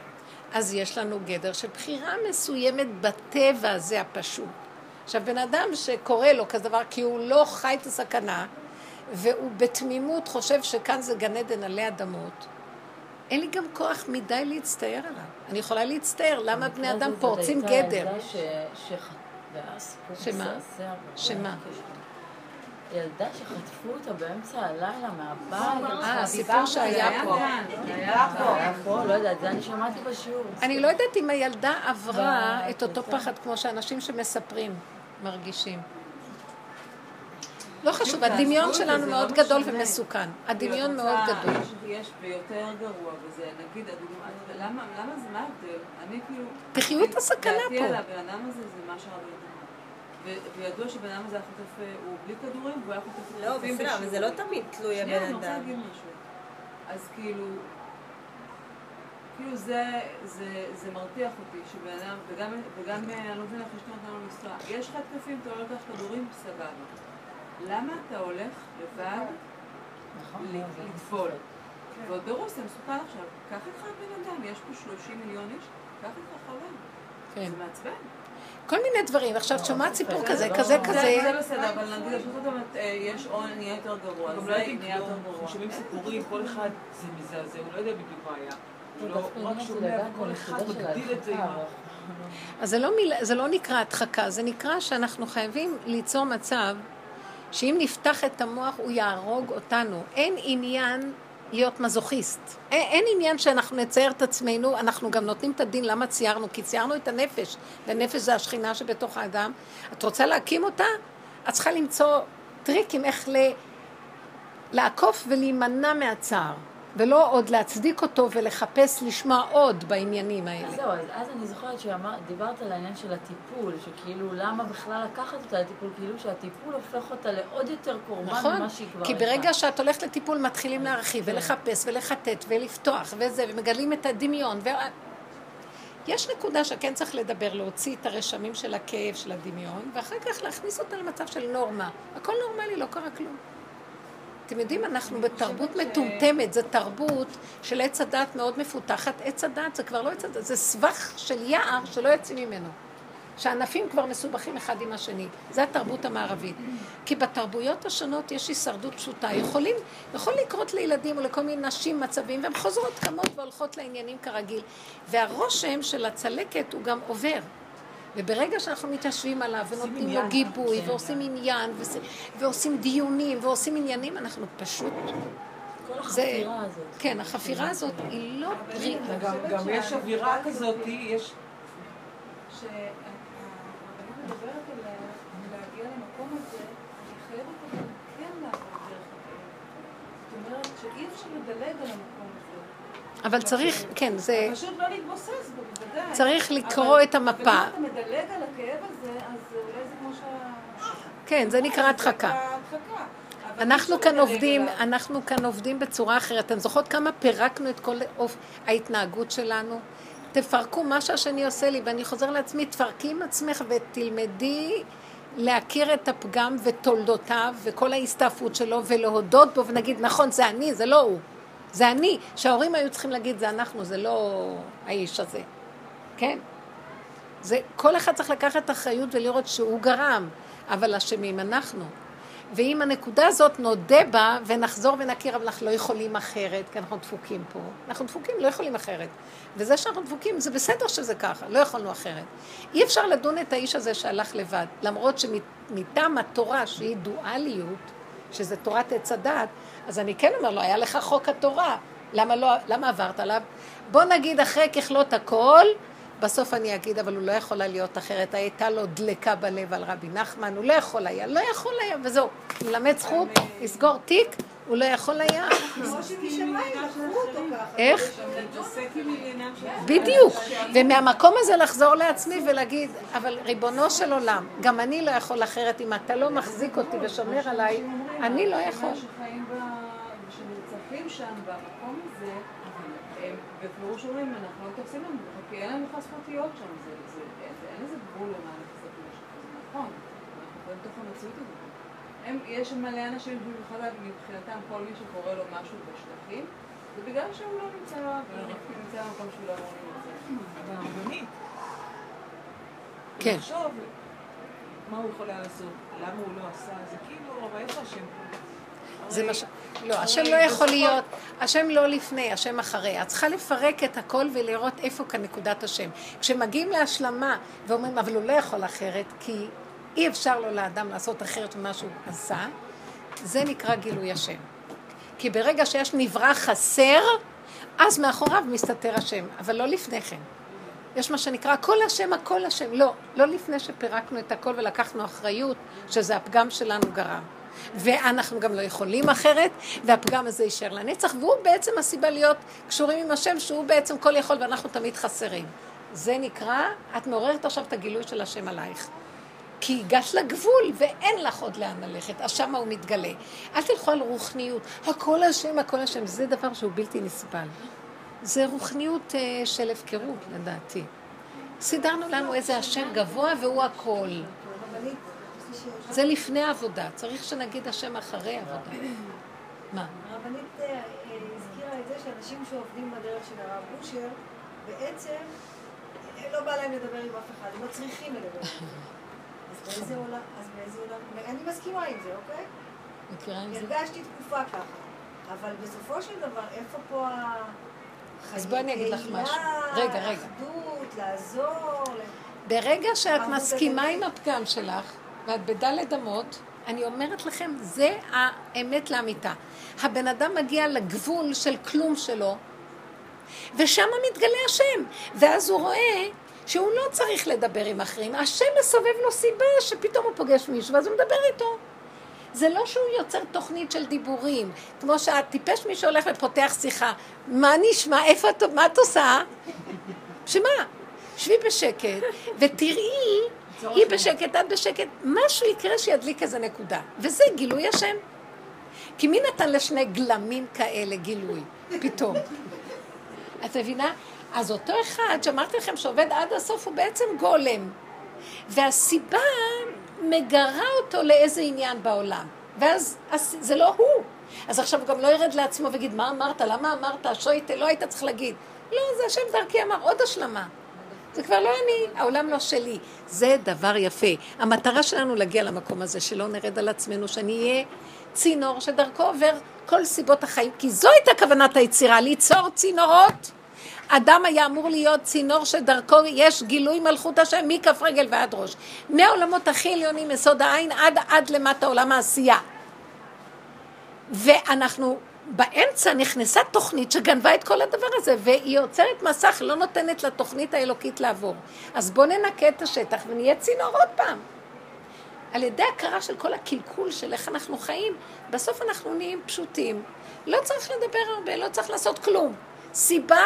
S1: אז יש לנו גדר של בחירה מסוימת בטבע הזה הפשוט. עכשיו, בן אדם שקורא לו כזה דבר, כי הוא לא חי את הסכנה, והוא בתמימות חושב שכאן זה גן עדן עלי אדמות, אין לי גם כוח מדי להצטער עליו. אני יכולה להצטער, למה בני אדם פורצים גדר?
S3: ש... והסיפור
S1: שמה? שמה?
S3: ילדה שחטפו אותה באמצע הלילה מהבית.
S1: אה, הסיפור שהיה פה.
S3: היה פה. היה פה, לא יודעת, זה אני שמעתי בשיעור.
S1: אני לא יודעת אם הילדה עברה את אותו פחד כמו שאנשים שמספרים מרגישים. לא חשוב, הדמיון שלנו מאוד גדול ומסוכן. הדמיון מאוד גדול.
S4: יש- ויותר גרוע בזה, נגיד, למה, זה, מה ההבדל? אני כאילו...
S1: תחיו את הסכנה
S4: דעתי
S1: פה.
S4: על הבן אדם הזה זה מה. ו- וידוע שבן אדם הזה היה חוטף, אה, הוא בלי כדורים, והוא היה חוטף
S8: לא, בסדר, אבל זה לא. תמיד תלוי
S4: שנייה, אני
S8: הבן
S4: רוצה
S8: אדם.
S4: להגיד משהו. אז כאילו, כאילו זה, זה, זה מרתיח אותי, שבן אדם, וגם, וגם, אה, אני לא מבינה איך נתנה לו לנסוע. יש לך התקפים, אתה לא לוקח כדורים, סבבה.
S6: למה אתה הולך לבד
S3: נכון,
S6: ל-
S3: זה
S6: לטבול? ועוד ברוסיה מסוכן עכשיו, קח איתך בן אדם, יש פה 30 מיליון איש, קח איתך חבר.
S1: כן.
S6: זה מעצבן.
S1: כל מיני דברים. עכשיו, את שומעת סיפור כזה,
S3: לא-
S1: כזה,
S3: זה-
S1: כזה.
S6: זה בסדר, אבל נגיד, אה, יש עון, נהיה יותר גרוע,
S4: גם לא יודעים
S6: נהיה יותר
S4: כלום,
S6: גרוע.
S4: שומעים סיפורים, כל אחד זה מזעזע, הוא לא יודע בדיוק מה היה. הוא לא- רק שומע, וכל אחד מגדיל את זה.
S1: אז זה לא, מיל... זה לא נקרא הדחקה, זה נקרא שאנחנו חייבים ליצור מצב שאם נפתח את המוח הוא יהרוג אותנו. אין עניין להיות מזוכיסט. אין, אין עניין שאנחנו נצייר את עצמנו, אנחנו גם נותנים את הדין למה ציירנו, כי ציירנו את הנפש, והנפש זה השכינה שבתוך האדם. את רוצה להקים אותה? את צריכה למצוא טריקים איך ל... לעקוף ולהימנע מהצער, ולא עוד להצדיק אותו ולחפש לשמוע עוד בעניינים האלה.
S3: זהו, אז אז אני זוכרת שדיברת על העניין של הטיפול, שכאילו למה בכלל לקחת אותה לטיפול, כאילו שהטיפול הופך אותה לעוד יותר קורבן
S1: נכון,
S3: ממה שהיא כבר
S1: כי
S3: הייתה.
S1: ברגע שאת הולכת לטיפול מתחילים להרחיב ולחפש ולחטט ולפתוח וזה, ומגלים את הדמיון. ו... יש נקודה שכן צריך לדבר, להוציא את הרשמים של הכאב, של הדמיון, ואחר כך להכניס אותה למצב של נורמה. הכל נורמלי, לא קרה כלום. אתם יודעים, אנחנו בתרבות מטומטמת, זו תרבות של עץ הדת מאוד מפותחת. עץ הדת זה כבר לא עץ הדת, זה סבך של יער שלא יוצאים ממנו. שהענפים כבר מסובכים אחד עם השני. זה התרבות המערבית. כי בתרבויות השונות יש הישרדות פשוטה. יכולים, יכול לקרות לילדים או לכל מיני נשים מצבים, והן חוזרות, קמות והולכות לעניינים כרגיל. והרושם של הצלקת הוא גם עובר. וברגע שאנחנו מתיישבים עליו ונותנים לו. גיבוי
S3: כן.
S1: ועושים עניין ועושים דיונים ועושים עניינים, אנחנו פשוט...
S3: כל
S1: זה-
S3: החפירה הזאת.
S1: כן, החפירה הזאת היא לא פרי...
S4: גם- גם יש אווירה כזאת, יש...
S6: שהרבנית מדברת עליה, להגיע למקום הזה, אני חייבת אבל כן לעבור דרך הכאב. זאת אומרת שאי אפשר לדלג על המקום הזה.
S1: אבל צריך, כן, זה...
S6: פשוט לא להתבוסס.
S1: צריך לקרוא את המפה.
S6: אבל אם אתה מדלג על הכאב הזה, אז אולי זה כמו שה...
S1: כן, זה נקרא הדחקה. אנחנו כאן עובדים. אנחנו כאן עובדים בצורה אחרת. אתם זוכרות כמה פירקנו את כל. ההתנהגות שלנו? תפרקו מה שהשני עושה לי, ואני חוזר לעצמי, תפרקי עם עצמך ותלמדי להכיר את הפגם ותולדותיו וכל ההסתעפות שלו ולהודות בו ונגיד, נכון, זה אני, זה לא הוא. זה אני. שההורים היו צריכים להגיד, זה אנחנו, זה לא האיש הזה. כן? זה, כל אחד צריך לקחת אחריות ולראות שהוא גרם, אבל אשמים אנחנו. ואם הנקודה הזאת נודה בה ונחזור ונכיר, אבל אנחנו לא יכולים אחרת, כי אנחנו דפוקים פה. אנחנו דפוקים, לא יכולים אחרת. וזה שאנחנו דפוקים, זה בסדר שזה ככה, לא יכולנו אחרת. אי אפשר לדון את האיש הזה שהלך לבד, למרות שמטעם התורה, שהיא דואליות, שזה תורת עץ הדת, אז אני כן אומר לו, היה לך חוק התורה, למה, לא, למה עברת עליו? בוא נגיד אחרי ככלות הכל, בסוף אני אגיד, אבל הוא לא יכול היה להיות אחרת, הייתה לו דלקה בלב על רבי נחמן, הוא לא יכול היה, לא יכול היה, וזהו. מלמד זכות, לסגור תיק, הוא לא יכול היה. איך?
S6: של...
S1: בדיוק. ומהמקום הזה לחזור לעצמי ולהגיד, אבל ריבונו של עולם, גם אני לא יכול אחרת, אם אתה לא מחזיק אותי ושומר עליי, אני לא יכול.
S6: שנרצחים שם, במקום הזה, בפירוש אומרים, אנחנו לא מתייחסים להם, כי אין להם בכלל זכותיות שם, זה, זה, אין, אין לזה גבול למה נכנסת למשהו כזה, נכון, אנחנו חיים בתוך המציאות הזאת. הם, יש שם מלא אנשים, במיוחד מבחינתם, כל מי שקורה לו משהו בשטחים, זה בגלל שהוא לא נמצא, ולא נמצא במקום שהוא לא אמור להימצא.
S4: הרבנית.
S1: כן.
S4: לחשוב מה הוא יכול היה לעשות, למה הוא לא עשה, זה כאילו, אבל איפה השם?
S1: זה מה ש... לא, השם לא יכול להיות, השם לא לפני, השם אחרי. את צריכה לפרק את הכל ולראות איפה כאן נקודת השם. כשמגיעים להשלמה ואומרים, אבל הוא לא יכול אחרת, כי אי אפשר לו לאדם לעשות אחרת ממה שהוא עשה, זה נקרא גילוי השם. כי ברגע שיש נברא חסר, אז מאחוריו מסתתר השם, אבל לא לפני כן. יש מה שנקרא הכל השם, הכל השם. לא, לא לפני שפירקנו את הכל ולקחנו אחריות, שזה הפגם שלנו גרם. ואנחנו גם לא יכולים אחרת, והפגם הזה יישאר לנצח, והוא בעצם הסיבה להיות קשורים עם השם, שהוא בעצם כל יכול ואנחנו תמיד חסרים. זה נקרא, את מעוררת עכשיו את הגילוי של השם עלייך. כי הגעת לגבול ואין לך עוד לאן ללכת, אז שמה הוא מתגלה. אל תלכו על רוחניות, הכל השם, הכל השם, זה דבר שהוא בלתי נסבל. זה רוחניות אה, של הפקרות, לדעתי. סידרנו לנו איזה השם גבוה והוא הכל. זה לפני העבודה, צריך שנגיד השם אחרי העבודה. מה?
S9: הרבנית אה, הזכירה את זה שאנשים שעובדים בדרך של הרב אושר, בעצם אה, לא בא להם לדבר עם אף אחד, הם לא צריכים לדבר. אז באיזה עולם, אז באיזה עולם, אני מסכימה עם זה, אוקיי?
S1: מכירה עם זה?
S9: הרגשתי תקופה ככה, אבל בסופו של דבר, איפה פה ה...
S1: אז בואי אני אגיד לך משהו. רגע, רגע.
S9: אחדות, לעזור.
S1: ברגע שאת מסכימה. עם הפגם שלך, ואת בדלת אמות, אני אומרת לכם, זה האמת לאמיתה. הבן אדם מגיע לגבול של כלום שלו, ושם מתגלה השם. ואז הוא רואה שהוא לא צריך לדבר עם אחרים. השם מסובב לו סיבה שפתאום הוא פוגש מישהו, ואז הוא מדבר איתו. זה לא שהוא יוצר תוכנית של דיבורים, כמו שהטיפש מי שהולך ופותח שיחה. מה נשמע? איפה את, מה את עושה? שמה? שבי בשקט, ותראי, היא בשקט, את בשקט, משהו יקרה שידליק איזה נקודה. וזה גילוי השם. כי מי נתן לשני גלמים כאלה גילוי? פתאום. את מבינה? אז אותו אחד שאמרתי לכם שעובד עד הסוף הוא בעצם גולם. והסיבה מגרה אותו לאיזה עניין בעולם. ואז אז זה לא הוא. אז עכשיו הוא גם לא ירד לעצמו ויגיד, מה אמרת? למה אמרת? שויטה, לא היית צריך להגיד. לא, זה השם דרכי אמר, עוד השלמה. זה כבר לא אני, העולם לא שלי. זה דבר יפה. המטרה שלנו להגיע למקום הזה, שלא נרד על עצמנו, שאני אהיה צינור שדרכו עובר כל סיבות החיים, כי זו הייתה כוונת היצירה, ליצור צינורות. אדם היה אמור להיות צינור שדרכו יש גילוי מלכות השם מכף רגל ועד ראש. מהעולמות הכי עליונים, יסוד העין, עד, עד למטה עולם העשייה. ואנחנו, באמצע נכנסה תוכנית שגנבה את כל הדבר הזה, והיא יוצרת מסך, לא נותנת לתוכנית האלוקית לעבור. אז בואו ננקה את השטח ונהיה צינור עוד פעם. על ידי הכרה של כל הקלקול של איך אנחנו חיים, בסוף אנחנו נהיים פשוטים. לא צריך לדבר הרבה, לא צריך לעשות כלום. סיבה,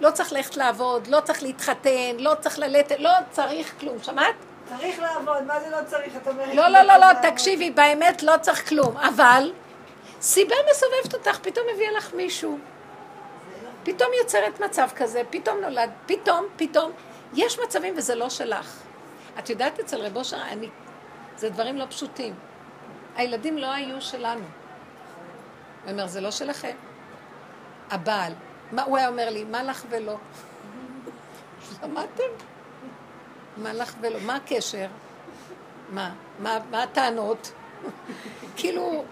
S1: לא צריך ללכת לעבוד, לא צריך להתחתן, לא צריך ללכת, לא צריך כלום. שמעת?
S9: צריך לעבוד, מה זה לא צריך? את אומרת...
S1: לא, לא, לא, לא, תקשיבי, באמת לא צריך כלום. אבל סיבה מסובבת אותך, פתאום הביאה לך מישהו. פתאום יוצרת מצב כזה, פתאום נולד, פתאום, פתאום. יש מצבים וזה לא שלך. את יודעת, אצל רב אושר, אני... זה דברים לא פשוטים. הילדים לא היו שלנו. הוא אומר, זה לא שלכם. הבעל. מה, הוא היה אומר לי, מה לך ולא? שמעתם? מה לך ולא? מה הקשר? מה? מה, מה הטענות? כאילו,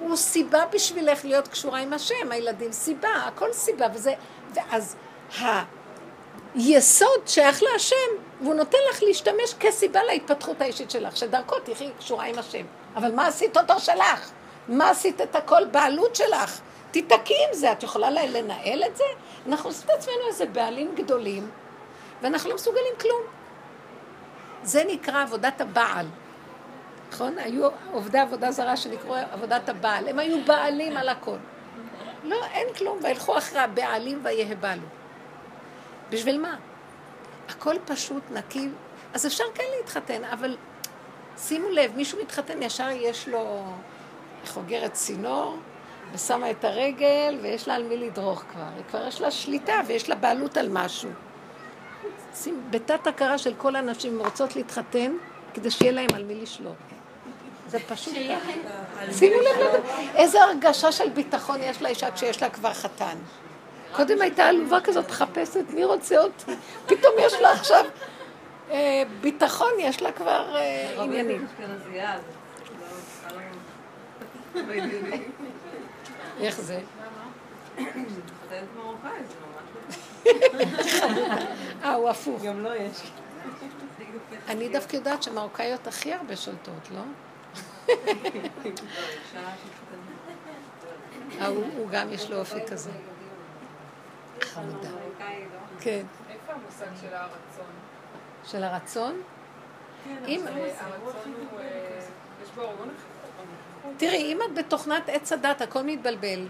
S1: הוא סיבה בשבילך להיות קשורה עם השם, הילדים סיבה, הכל סיבה, וזה, ואז היסוד שייך להשם, והוא נותן לך להשתמש כסיבה להתפתחות האישית שלך, שדרכו תחי קשורה עם השם. אבל מה עשית אותו שלך? מה עשית את הכל בעלות שלך? תתקי עם זה, את יכולה לנהל את זה? אנחנו עושים את עצמנו איזה בעלים גדולים, ואנחנו לא מסוגלים כלום. זה נקרא עבודת הבעל. נכון? היו עובדי עבודה זרה שנקראו עבודת הבעל. הם היו בעלים על הכל. לא, אין כלום, וילכו אחרי הבעלים ויהבלו. בשביל מה? הכל פשוט, נקי. אז אפשר כן להתחתן, אבל שימו לב, מישהו מתחתן, ישר יש לו חוגרת צינור, ושמה את הרגל, ויש לה על מי לדרוך כבר. היא כבר יש לה שליטה ויש לה בעלות על משהו. בתת הכרה של כל הנשים רוצות להתחתן, כדי שיהיה להם על מי לשלוט. זה פשוט. שימו לב, איזה הרגשה של ביטחון יש לאישה כשיש לה כבר חתן. קודם הייתה עלובה כזאת, מחפשת מי רוצה אותי. פתאום יש לה עכשיו אה, ביטחון, יש לה כבר אה, עניינים.
S6: לא-.
S1: איך זה?
S6: לא...
S1: אה, הוא הפוך.
S6: גם לא יש.
S1: אני דווקא יודעת שמרוקאיות הכי הרבה שולטות, לא? אה, הוא גם יש לו אופי כזה. חמודה. כן.
S10: איפה המושג של הרצון?
S1: של הרצון?
S10: הוא... אה, יש בו המון
S1: תראי, אם את בתוכנת עץ הדת, הכל מתבלבל.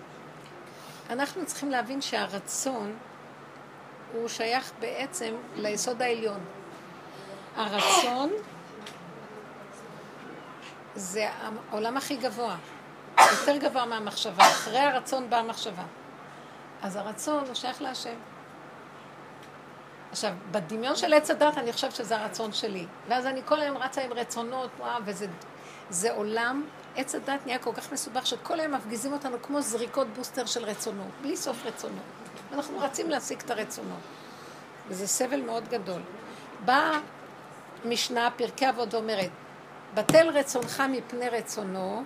S1: אנחנו צריכים להבין שהרצון הוא שייך בעצם ליסוד העליון. הרצון זה העולם הכי גבוה, יותר גבוה מהמחשבה. אחרי הרצון באה המחשבה. אז הרצון הוא שייך להשם. עכשיו, בדמיון של עץ הדת אני חושבת שזה הרצון שלי. ואז אני כל היום רצה עם רצונות, וואו, וזה זה עולם, עץ הדת נהיה כל כך מסובך, שכל היום מפגיזים אותנו כמו זריקות בוסטר של רצונות, בלי סוף רצונות. אנחנו רצים להשיג את הרצונות. וזה סבל מאוד גדול. באה משנה, פרקי אבות, ואומרת, בטל רצונך מפני רצונו,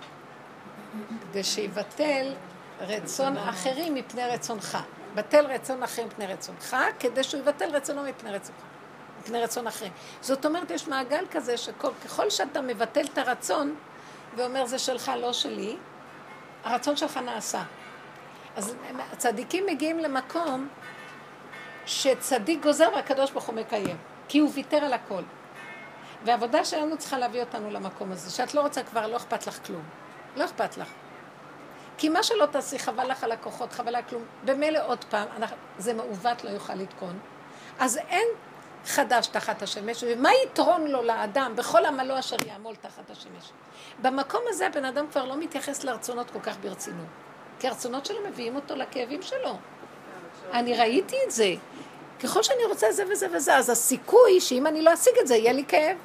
S1: כדי שיבטל רצון אחרים מפני רצונך. בטל רצון אחרים מפני רצונך, כדי שהוא יבטל רצונו מפני רצונך. מפני רצון אחרים. זאת אומרת, יש מעגל כזה שככל שאתה מבטל את הרצון ואומר זה שלך, לא שלי, הרצון שלך נעשה. אז הצדיקים מגיעים למקום שצדיק גוזר והקדוש ברוך הוא מקיים, כי הוא ויתר על הכל. והעבודה שלנו צריכה להביא אותנו למקום הזה, שאת לא רוצה כבר, לא אכפת לך כלום. לא אכפת לך. כי מה שלא תעשי, חבל לך על הכוחות, חבל לך כלום. במילא עוד פעם, זה מעוות, לא יוכל לתקון. אז אין חדש תחת השמש, ומה יתרון לו לאדם בכל עמלו אשר יעמול תחת השמש? במקום הזה הבן אדם כבר לא מתייחס לרצונות כל כך ברצינות. כי הרצונות שלו מביאים אותו לכאבים שלו. אני ראיתי את זה. ככל שאני רוצה זה וזה וזה, אז הסיכוי שאם אני לא אשיג את זה, יהיה לי כאב.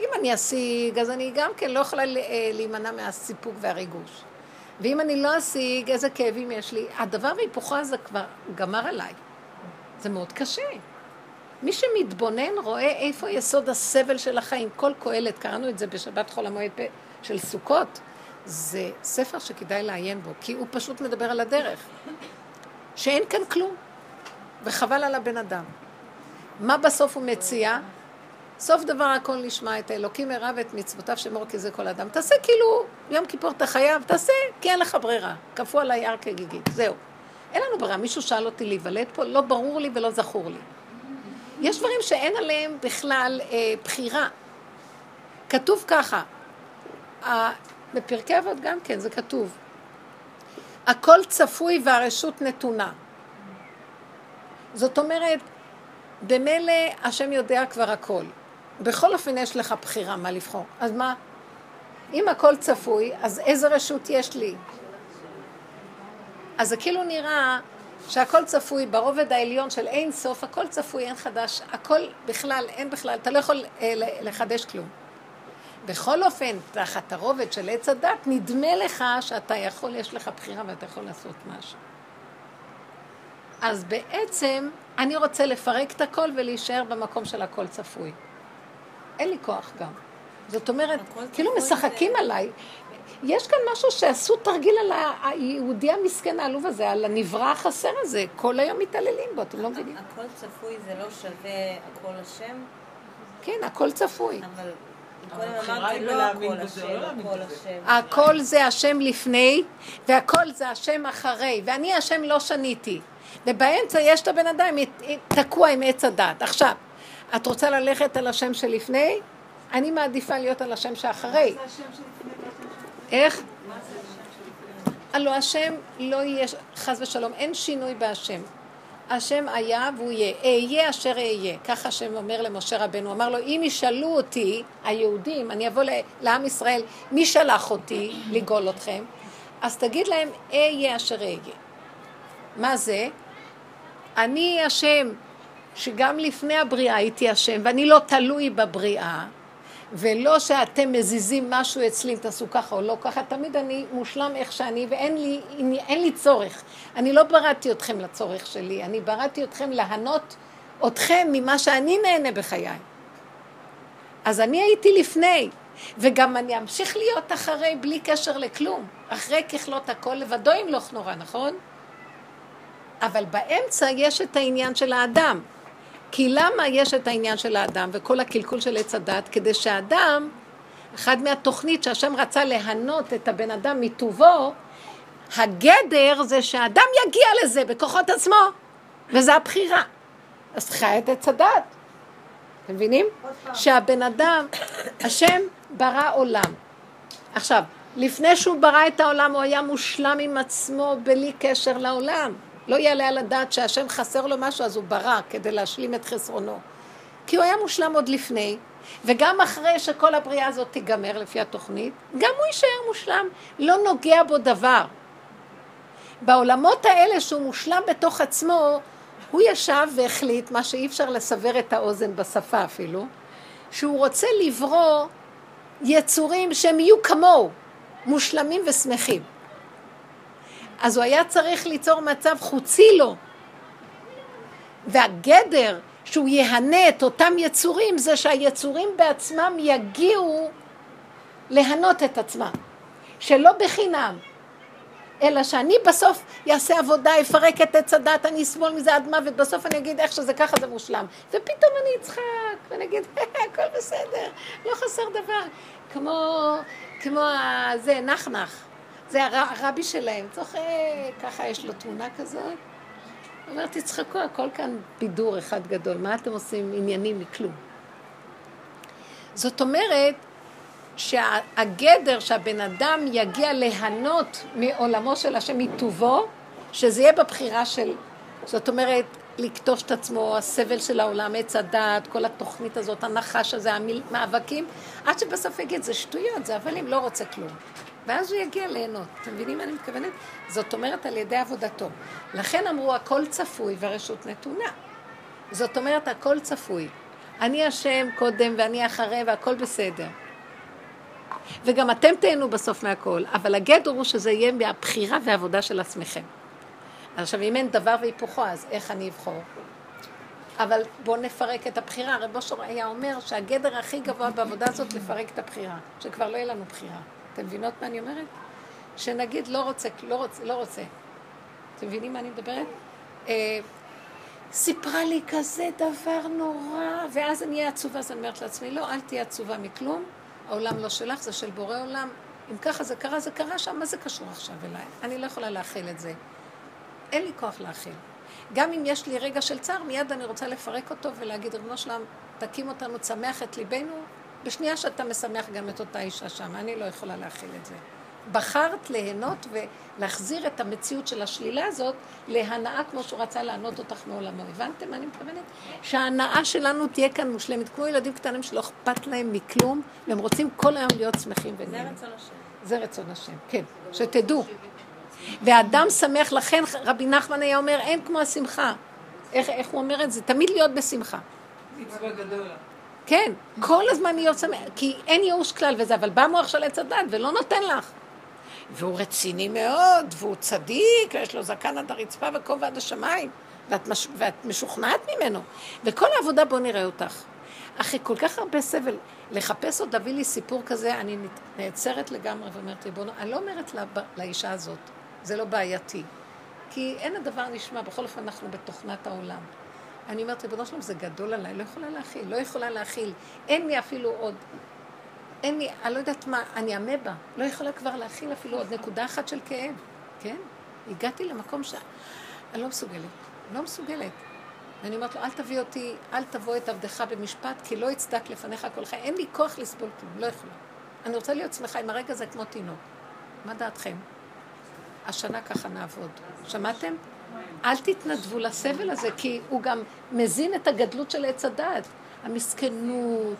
S1: אם אני אשיג, אז אני גם כן לא יכולה אה, להימנע מהסיפוק והריגוש. ואם אני לא אשיג, איזה כאבים יש לי. הדבר והיפוכו הזה כבר גמר עליי. זה מאוד קשה. מי שמתבונן רואה איפה יסוד הסבל של החיים. כל קהלת, קראנו את זה בשבת חול המועד של סוכות, זה ספר שכדאי לעיין בו, כי הוא פשוט מדבר על הדרך. שאין כאן כלום, וחבל על הבן אדם. מה בסוף הוא מציע? סוף דבר הכל נשמע את האלוקים הרע ואת מצוותיו שמור כי זה כל אדם. תעשה כאילו יום כיפור אתה חייב, תעשה כי אין לך ברירה. כפו על היער כגיגית, זהו. אין לנו ברירה. מישהו שאל אותי להיוולד פה, לא ברור לי ולא זכור לי. יש דברים שאין עליהם בכלל אה, בחירה. כתוב ככה, ה, בפרקי אבות גם כן, זה כתוב. הכל צפוי והרשות נתונה. זאת אומרת, במילא השם יודע כבר הכל. בכל אופן יש לך בחירה מה לבחור. אז מה? אם הכל צפוי, אז איזה רשות יש לי? אז זה כאילו נראה שהכל צפוי ברובד העליון של אין סוף, הכל צפוי, אין חדש, הכל בכלל, אין בכלל, אתה לא יכול אה, לחדש כלום. בכל אופן, תחת הרובד של עץ הדת, נדמה לך שאתה יכול, יש לך בחירה ואתה יכול לעשות משהו. אז בעצם, אני רוצה לפרק את הכל ולהישאר במקום של הכל צפוי. אין לי כוח גם. זאת אומרת, כאילו משחקים זה... עליי. יש כאן משהו שעשו תרגיל על היהודי המסכן העלוב הזה, על הנברא החסר הזה, כל היום מתעללים בו, אתם לא מבינים?
S8: הכל צפוי זה לא שווה הכל השם?
S1: כן, הכל צפוי.
S8: אבל לא בזה.
S1: הכל זה השם לפני, והכל זה השם אחרי, ואני השם לא שניתי. ובאמצע יש את הבן אדם תקוע עם עץ הדת. עכשיו, את רוצה ללכת על השם שלפני? אני מעדיפה להיות על השם שאחרי. איך? הלא השם לא יהיה, חס ושלום, אין שינוי בהשם. השם היה והוא יהיה, אהיה אשר אהיה. ככה השם אומר למשה רבנו, אמר לו, אם ישאלו אותי, היהודים, אני אבוא לעם ישראל, מי שלח אותי לגאול אתכם? אז תגיד להם, אהיה אשר אהיה. מה זה? אני השם, שגם לפני הבריאה הייתי השם, ואני לא תלוי בבריאה, ולא שאתם מזיזים משהו אצלי, אם תעשו ככה או לא ככה, תמיד אני מושלם איך שאני, ואין לי, אין לי צורך. אני לא בראתי אתכם לצורך שלי, אני בראתי אתכם להנות אתכם ממה שאני נהנה בחיי. אז אני הייתי לפני, וגם אני אמשיך להיות אחרי בלי קשר לכלום. אחרי ככלות הכל לבדו ימלוך נורא, נכון? אבל באמצע יש את העניין של האדם. כי למה יש את העניין של האדם וכל הקלקול של עץ הדת? כדי שהאדם, אחד מהתוכנית שהשם רצה להנות את הבן אדם מטובו, הגדר זה שהאדם יגיע לזה בכוחות עצמו, וזה הבחירה. אז חי את עץ הדת. אתם מבינים? שהבן אדם, השם ברא עולם. עכשיו, לפני שהוא ברא את העולם הוא היה מושלם עם עצמו בלי קשר לעולם. לא יעלה על הדעת שהשם חסר לו משהו, אז הוא ברא כדי להשלים את חסרונו. כי הוא היה מושלם עוד לפני, וגם אחרי שכל הבריאה הזאת תיגמר לפי התוכנית, גם הוא יישאר מושלם, לא נוגע בו דבר. בעולמות האלה שהוא מושלם בתוך עצמו, הוא ישב והחליט, מה שאי אפשר לסבר את האוזן בשפה אפילו, שהוא רוצה לברוא יצורים שהם יהיו כמוהו, מושלמים ושמחים. אז הוא היה צריך ליצור מצב חוצי לו. והגדר שהוא יהנה את אותם יצורים זה שהיצורים בעצמם יגיעו להנות את עצמם. שלא בחינם, אלא שאני בסוף אעשה עבודה, אפרק את עץ הדת, אני אסבול מזה עד מוות, בסוף אני אגיד איך שזה ככה זה מושלם. ופתאום אני אצחק, ואני אגיד, הכל בסדר, לא חסר דבר. כמו, כמו זה, נחנח. זה הר, הרבי שלהם, צוחק, ככה יש לו תמונה כזאת. אומר, תצחקו, הכל כאן בידור אחד גדול, מה אתם עושים עניינים מכלום? זאת אומרת, שהגדר שהבן אדם יגיע ליהנות מעולמו של השם מטובו, שזה יהיה בבחירה של, זאת אומרת, לקטוש את עצמו, הסבל של העולם, עץ הדעת, כל התוכנית הזאת, הנחש הזה, המאבקים, עד שבסוף יגיד, זה שטויות, זה הבלים, לא רוצה כלום. ואז הוא יגיע ליהנות. אתם מבינים מה אני מתכוונת? זאת אומרת, על ידי עבודתו. לכן אמרו, הכל צפוי והרשות נתונה. זאת אומרת, הכל צפוי. אני השם קודם ואני אחרי והכל בסדר. וגם אתם תהנו בסוף מהכל, אבל הגדר הוא שזה יהיה מהבחירה והעבודה של עצמכם. עכשיו, אם אין דבר והיפוכו, אז איך אני אבחור? אבל בואו נפרק את הבחירה. רב אושר היה אומר שהגדר הכי גבוה בעבודה הזאת לפרק את הבחירה, שכבר לא יהיה לנו בחירה. אתם מבינות מה אני אומרת? שנגיד לא רוצה, לא רוצה, לא רוצה. אתם מבינים מה אני מדברת? אה, סיפרה לי כזה דבר נורא, ואז אני אהיה עצובה, אז אני אומרת לעצמי, לא, אל תהיה עצובה מכלום, העולם לא שלך, זה של בורא עולם. אם ככה זה קרה, זה קרה שם, מה זה קשור עכשיו אליי? אני לא יכולה להכיל את זה. אין לי כוח להכיל. גם אם יש לי רגע של צער, מיד אני רוצה לפרק אותו ולהגיד, ריבונו שלם, תקים אותנו, צמח את ליבנו, בשנייה שאתה משמח גם את אותה אישה שם, אני לא יכולה להכיל את זה. בחרת ליהנות ולהחזיר את המציאות של השלילה הזאת להנאה כמו שהוא רצה לענות אותך מעולמו. הבנתם מה אני מתכוונת? שההנאה שלנו תהיה כאן מושלמת, כמו ילדים קטנים שלא אכפת להם מכלום, והם רוצים כל היום להיות שמחים ונהנים.
S8: זה רצון השם.
S1: זה רצון השם, כן, שתדעו. ואדם שמח, לכן רבי נחמן היה אומר, אין כמו השמחה. איך, איך הוא אומר את זה? תמיד להיות בשמחה.
S11: מצווה גדולה.
S1: כן, כל הזמן להיות שמח, כי אין ייאוש כלל וזה, אבל בא מוח של עץ הדת ולא נותן לך. והוא רציני מאוד, והוא צדיק, ויש לו זקן עד הרצפה וכובע עד השמיים, ואת, מש... ואת משוכנעת ממנו. וכל העבודה, בוא נראה אותך. אחרי כל כך הרבה סבל, לחפש עוד להביא לי סיפור כזה, אני נעצרת לגמרי ואומרת, ריבונו, אני לא אומרת לה, לאישה הזאת, זה לא בעייתי. כי אין הדבר נשמע, בכל אופן אנחנו בתוכנת העולם. אני אומרת, ריבונו שלום, זה גדול עליי, לא יכולה להכיל, לא יכולה להכיל. אין לי אפילו עוד, אין לי, אני לא יודעת מה, אני אמבה, לא יכולה כבר להכיל אפילו עוד נקודה אחת של כאב, כן? הגעתי למקום שאני לא מסוגלת, לא מסוגלת. ואני אומרת לו, אל תביא אותי, אל תבוא את עבדך במשפט, כי לא יצדק לפניך כל חיים. אין לי כוח לסבול כלום, לא יכולה. אני רוצה להיות שמחה עם הרגע הזה כמו תינוק. מה דעתכם? השנה ככה נעבוד. שמעתם? אל תתנדבו לסבל הזה, כי הוא גם מזין את הגדלות של עץ הדת. המסכנות,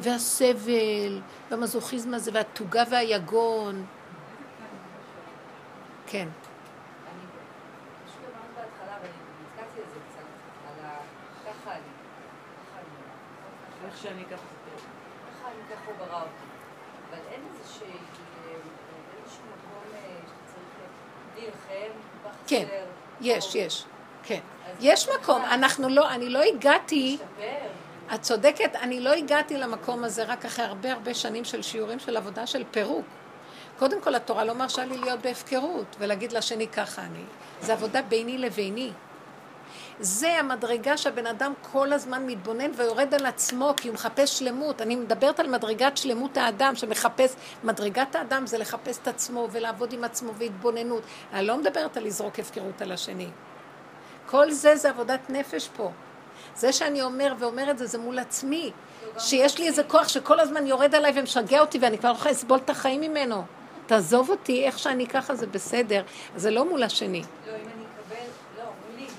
S1: והסבל, והמזוכיזם הזה, והתוגה והיגון. כן.
S11: איך שאני ככה זה טוב.
S8: ככה אני ככה הוא ברא אותי. אבל אין איזשהו מקום שאתה צריך להילחם, כל כך
S1: כן. יש, יש, כן. יש מקום, אנחנו לא, אני לא הגעתי, את צודקת, אני לא הגעתי למקום הזה רק אחרי הרבה הרבה שנים של שיעורים של עבודה של פירוק. קודם כל, התורה לא מרשה לי להיות בהפקרות ולהגיד לשני ככה אני. זה עבודה ביני לביני. זה המדרגה שהבן אדם כל הזמן מתבונן ויורד על עצמו כי הוא מחפש שלמות. אני מדברת על מדרגת שלמות האדם שמחפש, מדרגת האדם זה לחפש את עצמו ולעבוד עם עצמו והתבוננות. אני לא מדברת על לזרוק הפקרות על השני. כל זה זה עבודת נפש פה. זה שאני אומר ואומר את זה, זה מול עצמי. שיש לי איזה כוח שכל הזמן יורד עליי ומשגע אותי ואני כבר לא יכולה לסבול את החיים ממנו. תעזוב אותי, איך שאני ככה זה בסדר. זה לא מול השני.
S8: לא, אם אני אקבל, לא, מולי, אני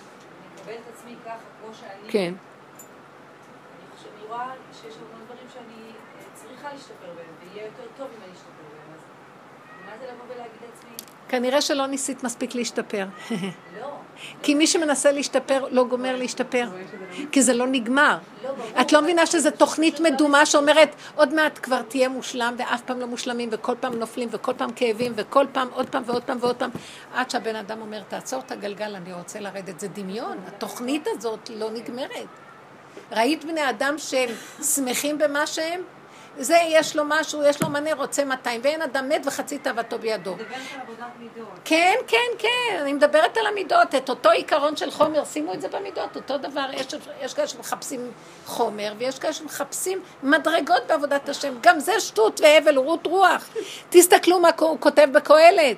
S8: אקבל את עצמי ככה, כמו שאני.
S1: כן.
S8: אני רואה שיש המון דברים שאני אה, צריכה להשתפר בהם, ויהיה יותר טוב אם אני אשתפר בהם. אז מה זה לבוא ולהגיד לעצמי,
S1: כנראה שלא ניסית מספיק להשתפר. כי מי שמנסה להשתפר לא גומר להשתפר, כי זה לא נגמר. את לא מבינה שזו תוכנית מדומה שאומרת עוד מעט כבר תהיה מושלם ואף פעם לא מושלמים וכל פעם נופלים וכל פעם כאבים וכל פעם עוד פעם ועוד פעם ועוד פעם עד שהבן אדם אומר תעצור את הגלגל אני רוצה לרדת, זה דמיון, התוכנית הזאת לא נגמרת. ראית בני אדם שהם שמחים במה שהם? זה יש לו משהו, יש לו מנה, רוצה 200, ואין אדם מת וחצי תאוותו בידו.
S2: מדברת על עבודת מידות.
S1: כן, כן, כן, אני מדברת על המידות, את אותו עיקרון של חומר, שימו את זה במידות, אותו דבר, יש, יש כאלה שמחפשים חומר, ויש כאלה שמחפשים מדרגות בעבודת השם, גם זה שטות והבל ורות רוח. תסתכלו מה הוא כותב בקהלת.